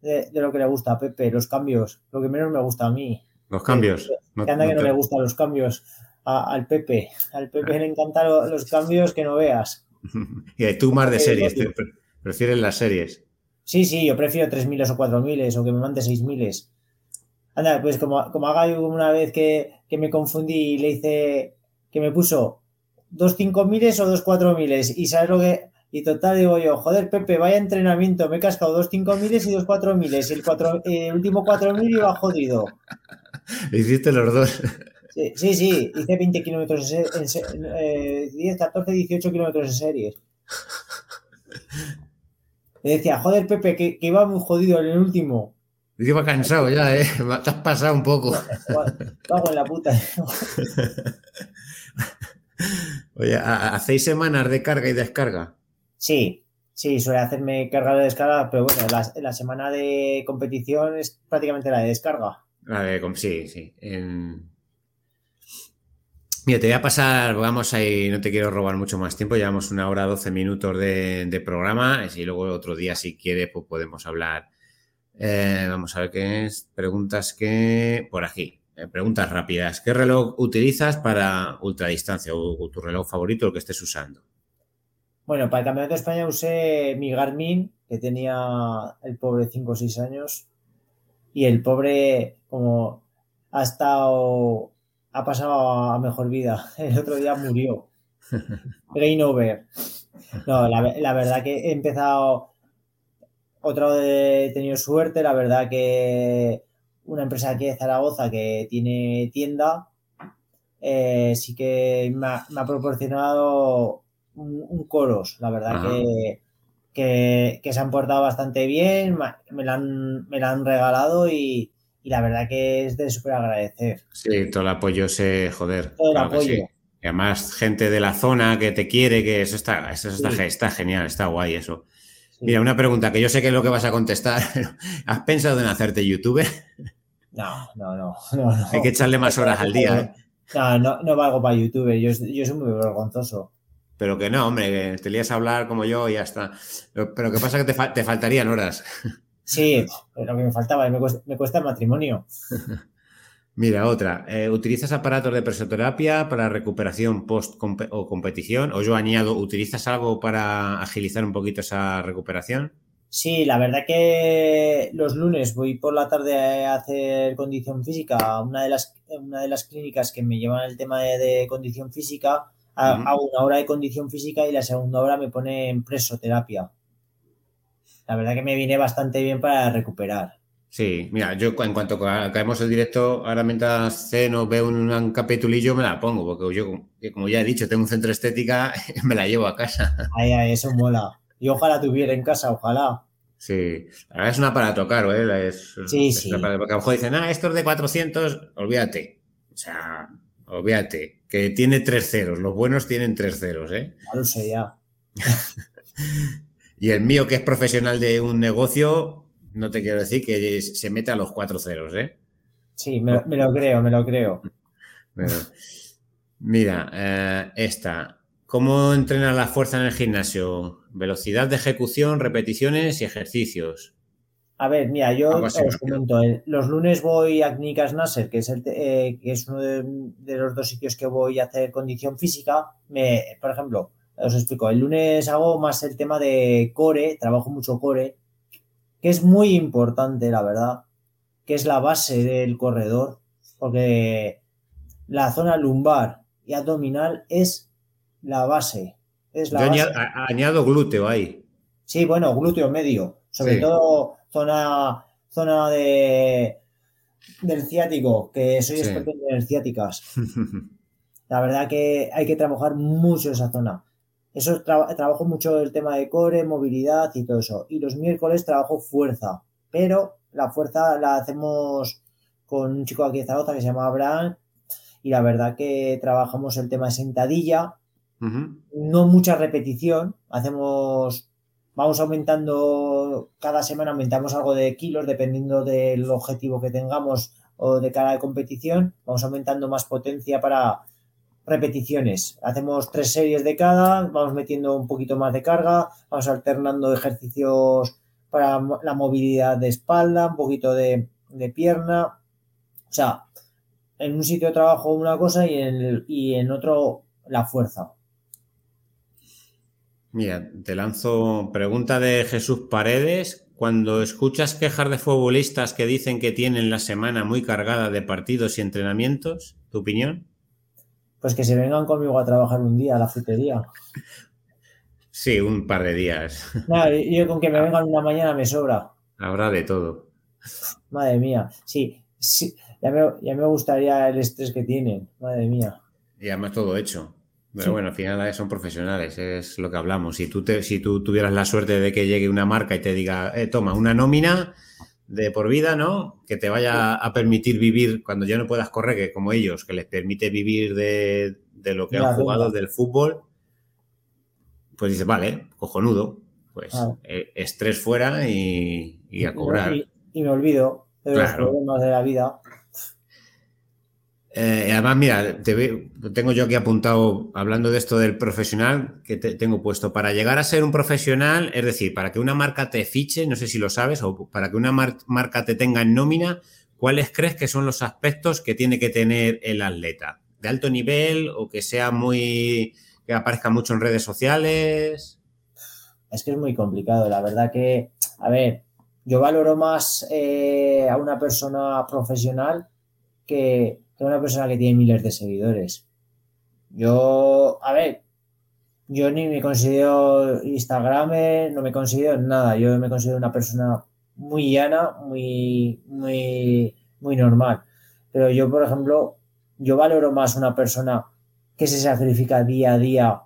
de, de lo que le gusta a Pepe, los cambios, lo que menos me gusta a mí. Los cambios. No- Que anda no que no te- le gustan los cambios a- al Pepe. Al Pepe le encantan lo- los cambios que no veas. Y tú más de Eh, series, prefieres las series. Sí, sí, yo prefiero 3.000 o 4.000 o que me mande 6.000. Anda, pues como, como haga yo una vez que, que me confundí y le hice que me puso dos 5.000 o dos 4.000 y sabes lo que... Y total digo yo, joder Pepe, vaya entrenamiento, me he cascado dos 5.000 y dos 4.000 y el, cuatro, el último 4.000 iba jodido. Hiciste los dos. Sí, sí, sí, hice 20 kilómetros en, en eh, 10, 14, 18 kilómetros en series. Le decía, joder, Pepe, que, iba muy jodido en el último. Iba cansado ya, ¿eh? Te has pasado un poco. Pago en la puta. Oye, ¿hacéis semanas de carga y descarga? Sí, sí, suele hacerme carga de descarga, pero bueno, la, semana de competición es prácticamente la de descarga. La de, sí, sí. Mira, te voy a pasar, vamos ahí, no te quiero robar mucho más tiempo, llevamos una hora, doce minutos de, programa, y luego otro día, si quieres, pues podemos hablar. Eh, vamos a ver qué es. Preguntas que. Por aquí. Eh, preguntas rápidas. ¿Qué reloj utilizas para ultradistancia o, tu reloj favorito, el que estés usando? Bueno, para el Campeonato de España usé mi Garmin, que tenía el pobre 5 o 6 años. Y el pobre, como ha estado ha pasado a mejor vida. El otro día murió. Game over. No, la, verdad que he empezado. Otra vez he tenido suerte. La verdad que una empresa aquí de Zaragoza que tiene tienda eh, sí que me ha, proporcionado un, coros. La verdad que, que, se han portado bastante bien. Me la han, me la han regalado y, y la verdad que es de súper agradecer. Sí, todo el apoyo se joder. Todo el apoyo. Y además, gente de la zona que te quiere, que eso está, eso está, genial, está guay eso. Mira, una pregunta que yo sé que es lo que vas a contestar. ¿Has pensado en hacerte youtuber? No, no, no, no, Hay que echarle más horas al día. ¿eh? No, no, no valgo para youtuber, yo, yo soy muy vergonzoso. Pero que no, hombre, te lías a hablar como yo y ya está. Pero que pasa que te, te faltarían horas. Sí, lo que me faltaba, me cuesta, me cuesta el matrimonio. Mira, otra. Eh, ¿Utilizas aparatos de presoterapia para recuperación post o competición? O yo añado, ¿utilizas algo para agilizar un poquito esa recuperación? Sí, la verdad que los lunes voy por la tarde a hacer condición física. Una de las, una de las clínicas que me llevan el tema de, condición física, hago una hora de condición física y la segunda hora me pone en presoterapia la verdad que me viene bastante bien para recuperar. Sí, mira, yo en cuanto caemos el directo, ahora mientras ceno, veo un, un capitulillo, me la pongo, porque yo, como ya he dicho, tengo un centro estética, me la llevo a casa. Ay, ay, eso mola. Y ojalá tuviera en casa, ojalá. Sí, verdad es un aparato caro, ¿eh? sí, sí. porque a lo mejor dicen, ah, esto es de 400, olvídate. O sea, olvídate, que tiene tres ceros, los buenos tienen tres ceros, ¿eh? Ya lo sé, ya. Y el mío, que es profesional de un negocio, no te quiero decir que se mete a los cuatro ceros, ¿eh? Sí, me, lo creo, me lo creo. mira, eh, esta. ¿Cómo entrenar la fuerza en el gimnasio? Velocidad de ejecución, repeticiones y ejercicios. A ver, mira, yo os comento, eh, los lunes voy a Clínicas Nasser, que es, el, eh, que es uno de, de, los dos sitios que voy a hacer condición física. Me, por ejemplo, os explico. El lunes hago más el tema de core, trabajo mucho core, que es muy importante, la verdad, que es la base del corredor, porque la zona lumbar y abdominal es la base. Es la Yo Añado, glúteo ahí. Sí, bueno, glúteo medio. Sobre todo zona, zona de, del ciático, que soy experto en ciáticas. La verdad que hay que trabajar mucho esa zona. Eso trabajo mucho el tema de core, movilidad y todo eso. Y los miércoles trabajo fuerza, pero la fuerza la hacemos con un chico aquí de Zaragoza que se llama Abraham y la verdad que trabajamos el tema de sentadilla, no mucha repetición, hacemos, vamos aumentando, cada semana aumentamos algo de kilos dependiendo del objetivo que tengamos o de cada competición, vamos aumentando más potencia para repeticiones. Hacemos tres series de cada, vamos metiendo un poquito más de carga, vamos alternando ejercicios para la movilidad de espalda, un poquito de, pierna. O sea, en un sitio trabajo una cosa y en, y en otro la fuerza. Mira, te lanzo pregunta de Jesús Paredes. Cuando escuchas quejas de futbolistas que dicen que tienen la semana muy cargada de partidos y entrenamientos, ¿tu opinión? Pues que se vengan conmigo a trabajar un día a la frutería. Sí, un par de días. yo con que me vengan una mañana me sobra. Habrá de todo. Madre mía, sí, sí ya, me, gustaría el estrés que tienen, madre mía. Y además todo hecho. Pero bueno, al final son profesionales, es lo que hablamos. Si tú, te, si tú tuvieras la suerte de que llegue una marca y te diga, eh, toma, una nómina de por vida, ¿no? Que te vaya a permitir vivir cuando ya no puedas correr, que como ellos, que les permite vivir de, lo que han jugado, del fútbol, pues dices, vale, cojonudo, pues eh, estrés fuera y, a cobrar. Y, me olvido de los problemas de la vida. Eh, además, mira, te tengo yo aquí apuntado, hablando de esto del profesional, que te, tengo puesto, para llegar a ser un profesional, es decir, para que una marca te fiche, no sé si lo sabes, o para que una marca te tenga en nómina, ¿cuáles crees que son los aspectos que tiene que tener el atleta? ¿De alto nivel o que sea muy, que aparezca mucho en redes sociales? Es que es muy complicado, la verdad que, a ver, yo valoro más eh, a una persona profesional que que una persona que tiene miles de seguidores. Yo, a ver, yo ni me considero Instagramer, no me considero nada. Yo me considero una persona muy llana, muy, muy, muy normal. Pero yo, por ejemplo, yo valoro más una persona que se sacrifica día a día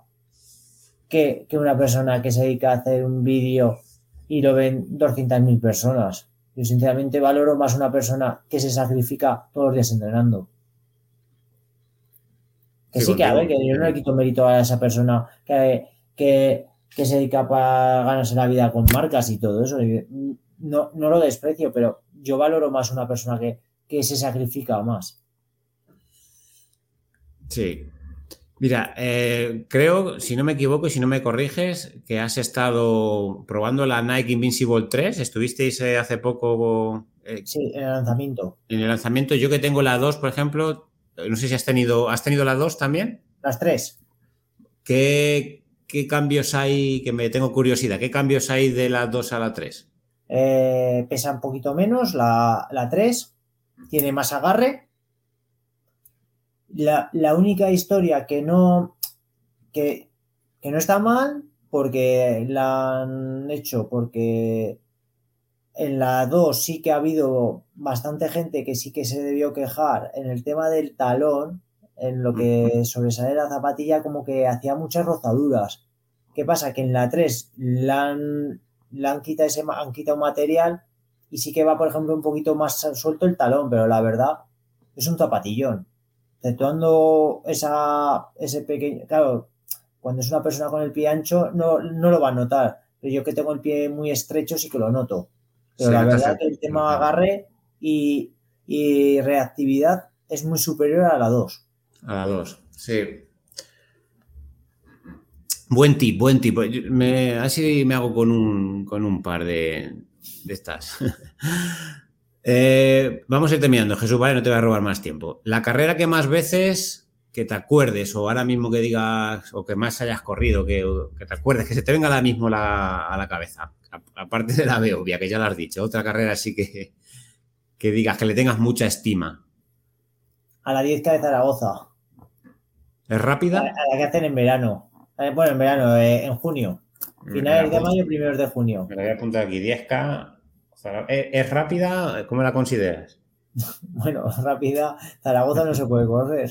que, que una persona que se dedica a hacer un vídeo y lo ven 200.000 personas. Yo sinceramente valoro más una persona que se sacrifica todos los días entrenando. Que sí, que a ver, que yo no le quito mérito a esa persona que, que, se dedica para ganarse la vida con marcas y todo eso. No, no lo desprecio, pero yo valoro más una persona que, se sacrifica más. Sí. Mira, eh, creo, si no me equivoco y si no me corriges, que has estado probando la Nike Invincible 3. ¿Estuvisteis eh, hace poco? Eh, sí, en el lanzamiento. En el lanzamiento. Yo que tengo la 2, por ejemplo, no sé si has tenido, ¿has tenido las dos también? Las tres. ¿Qué, cambios hay? Que me tengo curiosidad. ¿Qué cambios hay de las dos a la tres? Eh, pesa un poquito menos la, la 3, tiene más agarre. La, única historia que no, que, que no está mal, porque la han hecho, porque en la 2 sí que ha habido bastante gente que sí que se debió quejar en el tema del talón, en lo que sobresale la zapatilla, como que hacía muchas rozaduras. ¿Qué pasa? Que en la 3 la han, han, quitado ese, han quitado material y sí que va, por ejemplo, un poquito más suelto el talón, pero la verdad es un zapatillón. Exceptuando esa, ese pequeño. Claro, cuando es una persona con el pie ancho, no, no lo va a notar. Pero yo que tengo el pie muy estrecho, sí que lo noto. Pero la verdad que el tema agarre y, reactividad es muy superior a la 2. A la 2, sí. Buen tip, buen tip. Me, así me hago con un, con un par de, de estas. Eh, vamos a ir terminando, Jesús, vale, no te voy a robar más tiempo. La carrera que más veces que te acuerdes, o ahora mismo que digas, o que más hayas corrido, que, que te acuerdes, que se te venga ahora mismo a la cabeza aparte de la obvia, que ya lo has dicho, otra carrera así que, que digas que le tengas mucha estima. A la 10K de Zaragoza. ¿Es rápida? A la, que hacen en verano. Eh, bueno, en verano, eh, en junio. Finales de mayo, primeros de junio. Me la voy a apuntar aquí. 10K. ¿Es rápida? ¿Cómo la consideras? bueno, rápida. Zaragoza no se puede correr.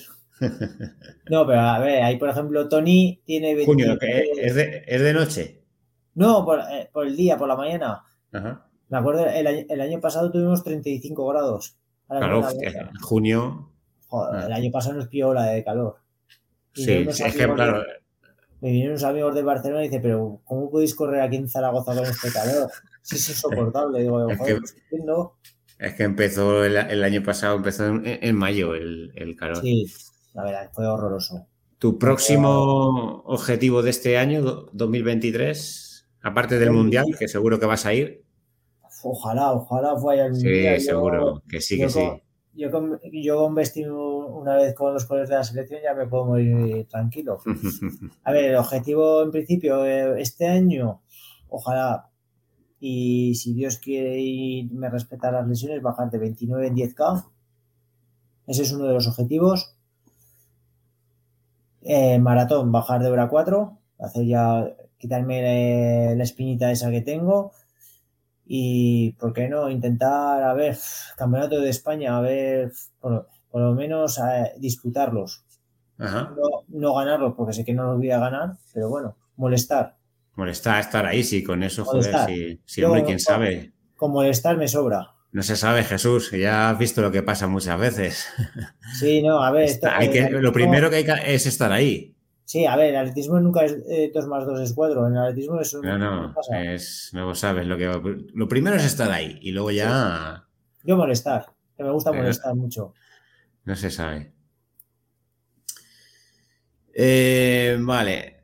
No, pero a ver, ahí por ejemplo, Tony tiene Junio, ¿es de, ¿es de noche? No, eh, por, el día, por la mañana. Me acuerdo, el, año pasado tuvimos 35 grados. Claro, en junio. Joder, el año pasado nos pilló la de calor. sí, es que, claro. me vinieron unos amigos de Barcelona y dice, pero ¿cómo podéis correr aquí en Zaragoza con este calor? Si es insoportable. Digo, es, que, es que empezó el, año pasado, empezó en, mayo el, el, calor. Sí, la verdad, fue horroroso. ¿Tu próximo objetivo de este año, 2023? Aparte del Mundial, que seguro que vas a ir. Ojalá, ojalá vaya al Mundial. Sí, seguro, que sí, que sí. yo, con, yo vestir una vez con los colores de la selección ya me puedo morir tranquilo. A ver, el objetivo en principio eh, este año, ojalá, y si Dios quiere y me respeta las lesiones, bajar de 29 en 10K. Ese es uno de los objetivos. Eh, maratón, bajar de hora 4, hacer ya quitarme la espinita esa que tengo y, ¿por qué no? Intentar, a ver, campeonato de España, a ver, por, lo menos a disputarlos. no, no ganarlos porque sé que no los voy a ganar, pero bueno, molestar. Molestar, estar ahí, sí, con eso, joder, sí, sí hombre, quién sabe. Con molestar me sobra. No se sabe, Jesús, ya has visto lo que pasa muchas veces. Sí, no, a ver. hay que, lo primero que hay que es estar ahí. Sí, a ver, el atletismo nunca es 2 eh, más 2 es 4. En el atletismo es un. No, no, es, no sabes. Lo, que, lo primero es estar ahí y luego ya. Yo molestar, que me gusta molestar mucho. No se sabe. Eh, vale.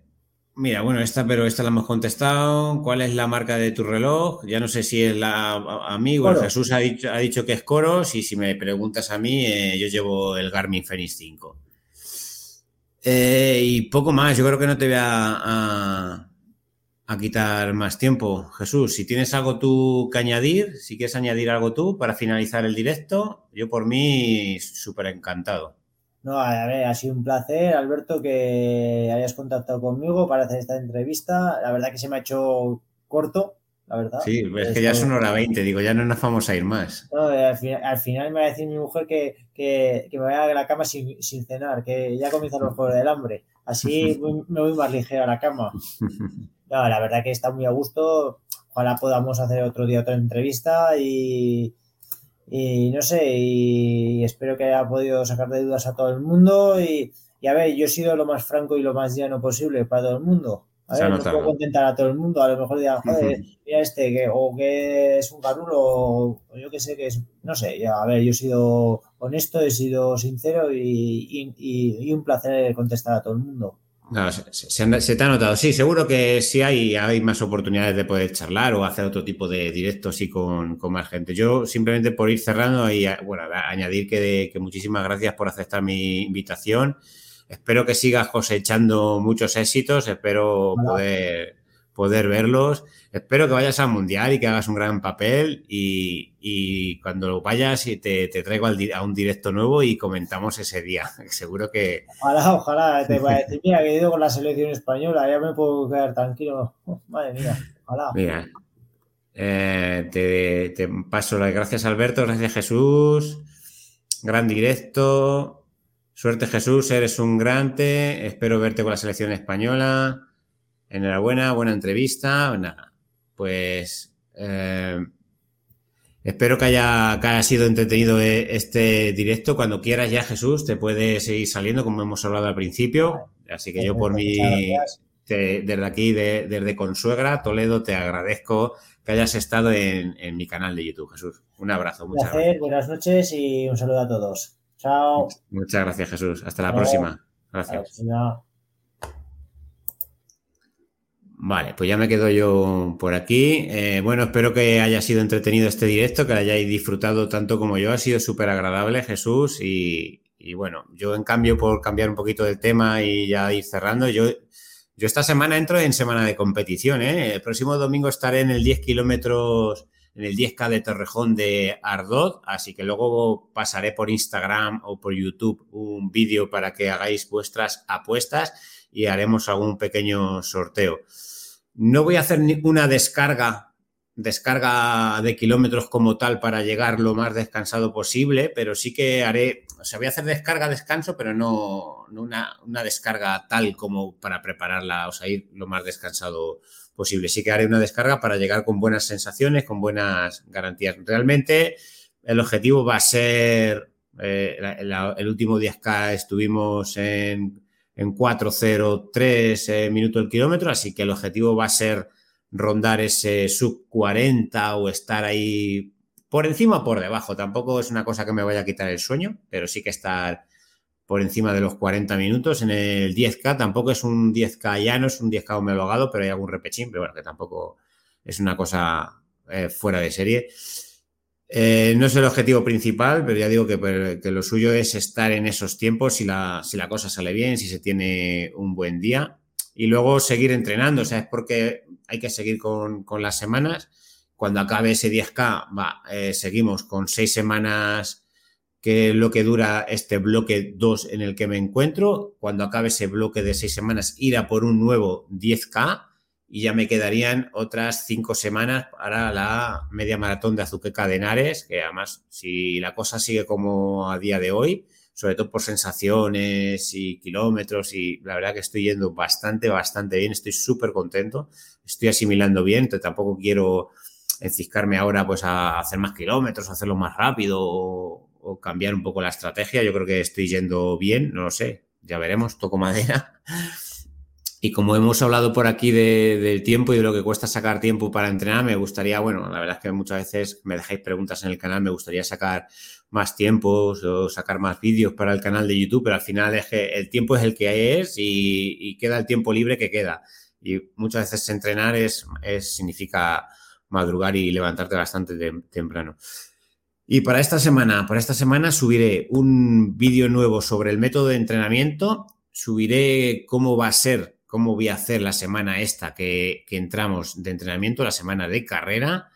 Mira, bueno, esta, pero esta la hemos contestado. ¿Cuál es la marca de tu reloj? Ya no sé si es la amigo. Jesús ha dicho, ha dicho que es Coros y si me preguntas a mí, eh, yo llevo el Garmin Fenix 5. Eh, y poco más, yo creo que no te voy a, a, quitar más tiempo. Jesús, si tienes algo tú que añadir, si quieres añadir algo tú para finalizar el directo, yo por mí súper encantado. No, a ver, ha sido un placer, Alberto, que hayas contactado conmigo para hacer esta entrevista. La verdad que se me ha hecho corto, la verdad. Sí, es que ya son hora 20, digo, ya no nos vamos a ir más. No, al, final, me va a decir mi mujer que, me voy a la cama sin, cenar, que ya comienzan los juegos del hambre. Así me voy más ligero a la cama. No, la verdad que está muy a gusto. Ojalá podamos hacer otro día otra entrevista y y no sé, y espero que haya podido sacar de dudas a todo el mundo. Y, a ver, yo he sido lo más franco y lo más llano posible para todo el mundo. A ver, no puedo contentar a todo el mundo. A lo mejor digan, joder, mira este, que, o que es un garulo, o, yo que sé que es. No sé, ya, a ver, yo he sido honesto, he sido sincero y, y un placer contestar a todo el mundo. No, se, te ha notado. Sí, seguro que sí hay, hay más oportunidades de poder charlar o hacer otro tipo de directos y con, más gente. Yo simplemente por ir cerrando y bueno, añadir que, que muchísimas gracias por aceptar mi invitación. Espero que sigas cosechando muchos éxitos, espero poder poder verlos. Espero que vayas al Mundial y que hagas un gran papel y, cuando vayas te, te traigo a un directo nuevo y comentamos ese día. Seguro que... Ojalá, ojalá. Te voy a decir, mira, que he ido con la selección española, ya me puedo quedar tranquilo. madre mía, ojalá. Mira, eh, te, te paso las gracias Alberto, gracias Jesús. Gran directo. Suerte Jesús, eres un grande. Espero verte con la selección española. Enhorabuena, buena entrevista. pues eh, espero que haya, que haya sido entretenido eh, este directo. Cuando quieras ya, Jesús, te puedes seguir saliendo, como hemos hablado al principio. Así que yo por mí, desde aquí, desde Consuegra, Toledo, te agradezco que hayas estado en, mi canal de YouTube, Jesús. Un abrazo. Muchas gracias. Buenas noches y un saludo a todos. Chao. Muchas gracias, Jesús. Hasta la próxima. Gracias. Vale, pues ya me quedo yo por aquí. Eh, bueno, espero que haya sido entretenido este directo, que hayáis disfrutado tanto como yo. Ha sido súper agradable, Jesús. Y, bueno, yo en cambio, por cambiar un poquito del tema y ya ir cerrando, yo, yo esta semana entro en semana de competición. ¿eh? El próximo domingo estaré en el 10 kilómetros, en el 10K de Torrejón de Ardot. Así que luego pasaré por Instagram o por YouTube un vídeo para que hagáis vuestras apuestas y haremos algún pequeño sorteo. No voy a hacer una descarga, descarga de kilómetros como tal para llegar lo más descansado posible, pero sí que haré, o sea, voy a hacer descarga, descanso, pero no, una, descarga tal como para prepararla, o sea, ir lo más descansado posible. Sí que haré una descarga para llegar con buenas sensaciones, con buenas garantías. Realmente el objetivo va a ser, eh, el último 10K estuvimos en en 4.03 eh, minutos el kilómetro, así que el objetivo va a ser rondar ese sub 40 o estar ahí por encima o por debajo. Tampoco es una cosa que me vaya a quitar el sueño, pero sí que estar por encima de los 40 minutos. En el 10K tampoco es un 10K llano, es un 10K homologado, pero hay algún repechín, pero bueno, que tampoco es una cosa eh, fuera de serie. Eh, no es el objetivo principal, pero ya digo que, lo suyo es estar en esos tiempos si la, si la, cosa sale bien, si se tiene un buen día y luego seguir entrenando. O sea, es porque hay que seguir con, las semanas. Cuando acabe ese 10K, va, eh, seguimos con seis semanas, que es lo que dura este bloque 2 en el que me encuentro. Cuando acabe ese bloque de seis semanas, ir a por un nuevo 10K y ya me quedarían otras cinco semanas para la media maratón de Azuqueca de Henares, que además, si la cosa sigue como a día de hoy, sobre todo por sensaciones y kilómetros y la verdad que estoy yendo bastante, bastante bien, estoy súper contento, estoy asimilando bien, tampoco quiero enciscarme ahora pues a hacer más kilómetros, hacerlo más rápido o, o cambiar un poco la estrategia, yo creo que estoy yendo bien, no lo sé, ya veremos, toco madera. Y como hemos hablado por aquí del tiempo y de lo que cuesta sacar tiempo para entrenar, me gustaría, bueno, la verdad es que muchas veces me dejáis preguntas en el canal, me gustaría sacar más tiempos o sacar más vídeos para el canal de YouTube, pero al final es que el tiempo es el que es y, queda el tiempo libre que queda. Y muchas veces entrenar es, significa madrugar y levantarte bastante temprano. Y para esta semana, para esta semana subiré un vídeo nuevo sobre el método de entrenamiento, subiré cómo va a ser cómo voy a hacer la semana esta que, entramos de entrenamiento, la semana de carrera,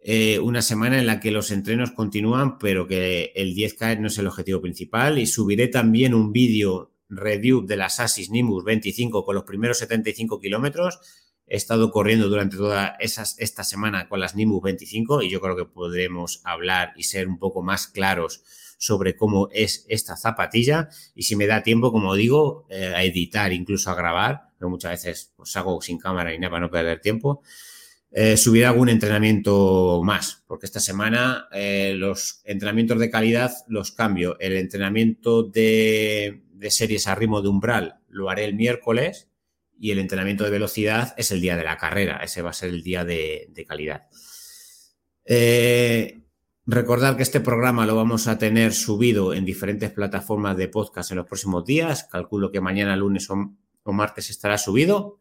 eh, una semana en la que los entrenos continúan, pero que el 10K no es el objetivo principal. Y subiré también un vídeo review de las ASIS Nimbus 25 con los primeros 75 kilómetros. He estado corriendo durante toda esta semana con las Nimbus 25 y yo creo que podremos hablar y ser un poco más claros sobre cómo es esta zapatilla y si me da tiempo, como digo, eh, a editar, incluso a grabar, pero muchas veces pues hago sin cámara y nada para no perder tiempo. Eh, subir algún entrenamiento más, porque esta semana eh, los entrenamientos de calidad los cambio. El entrenamiento de, series a ritmo de umbral lo haré el miércoles y el entrenamiento de velocidad es el día de la carrera, ese va a ser el día de, de calidad. Eh, Recordar que este programa lo vamos a tener subido en diferentes plataformas de podcast en los próximos días. Calculo que mañana, lunes o, martes estará subido.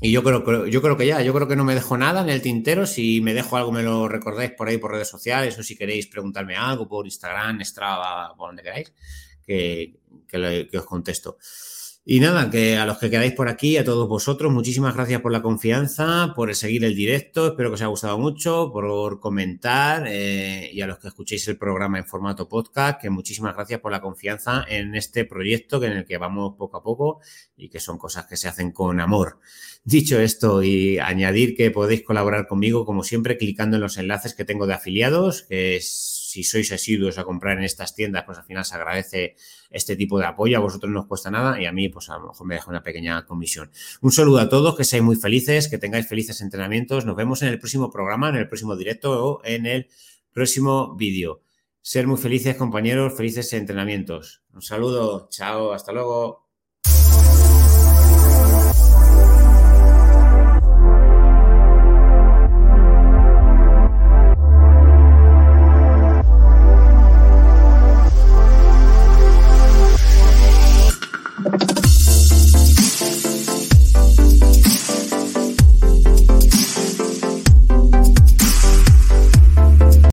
Y yo creo, yo creo que ya, yo creo que no me dejo nada en el tintero. Si me dejo algo, me lo recordáis por ahí por redes sociales o si queréis preguntarme algo por Instagram, Strava, por donde queráis, que, que os contesto. Y nada, que a los que quedáis por aquí, a todos vosotros, muchísimas gracias por la confianza, por seguir el directo, espero que os haya gustado mucho, por comentar eh, y a los que escuchéis el programa en formato podcast, que muchísimas gracias por la confianza en este proyecto en el que vamos poco a poco y que son cosas que se hacen con amor. Dicho esto y añadir que podéis colaborar conmigo, como siempre, clicando en los enlaces que tengo de afiliados, que es si sois asiduos a comprar en estas tiendas, pues al final se agradece este tipo de apoyo. A vosotros no os cuesta nada y a mí, pues a lo mejor me deja una pequeña comisión. Un saludo a todos, que seáis muy felices, que tengáis felices entrenamientos. Nos vemos en el próximo programa, en el próximo directo o en el próximo vídeo. Ser muy felices, compañeros, felices entrenamientos. Un saludo, chao, hasta luego.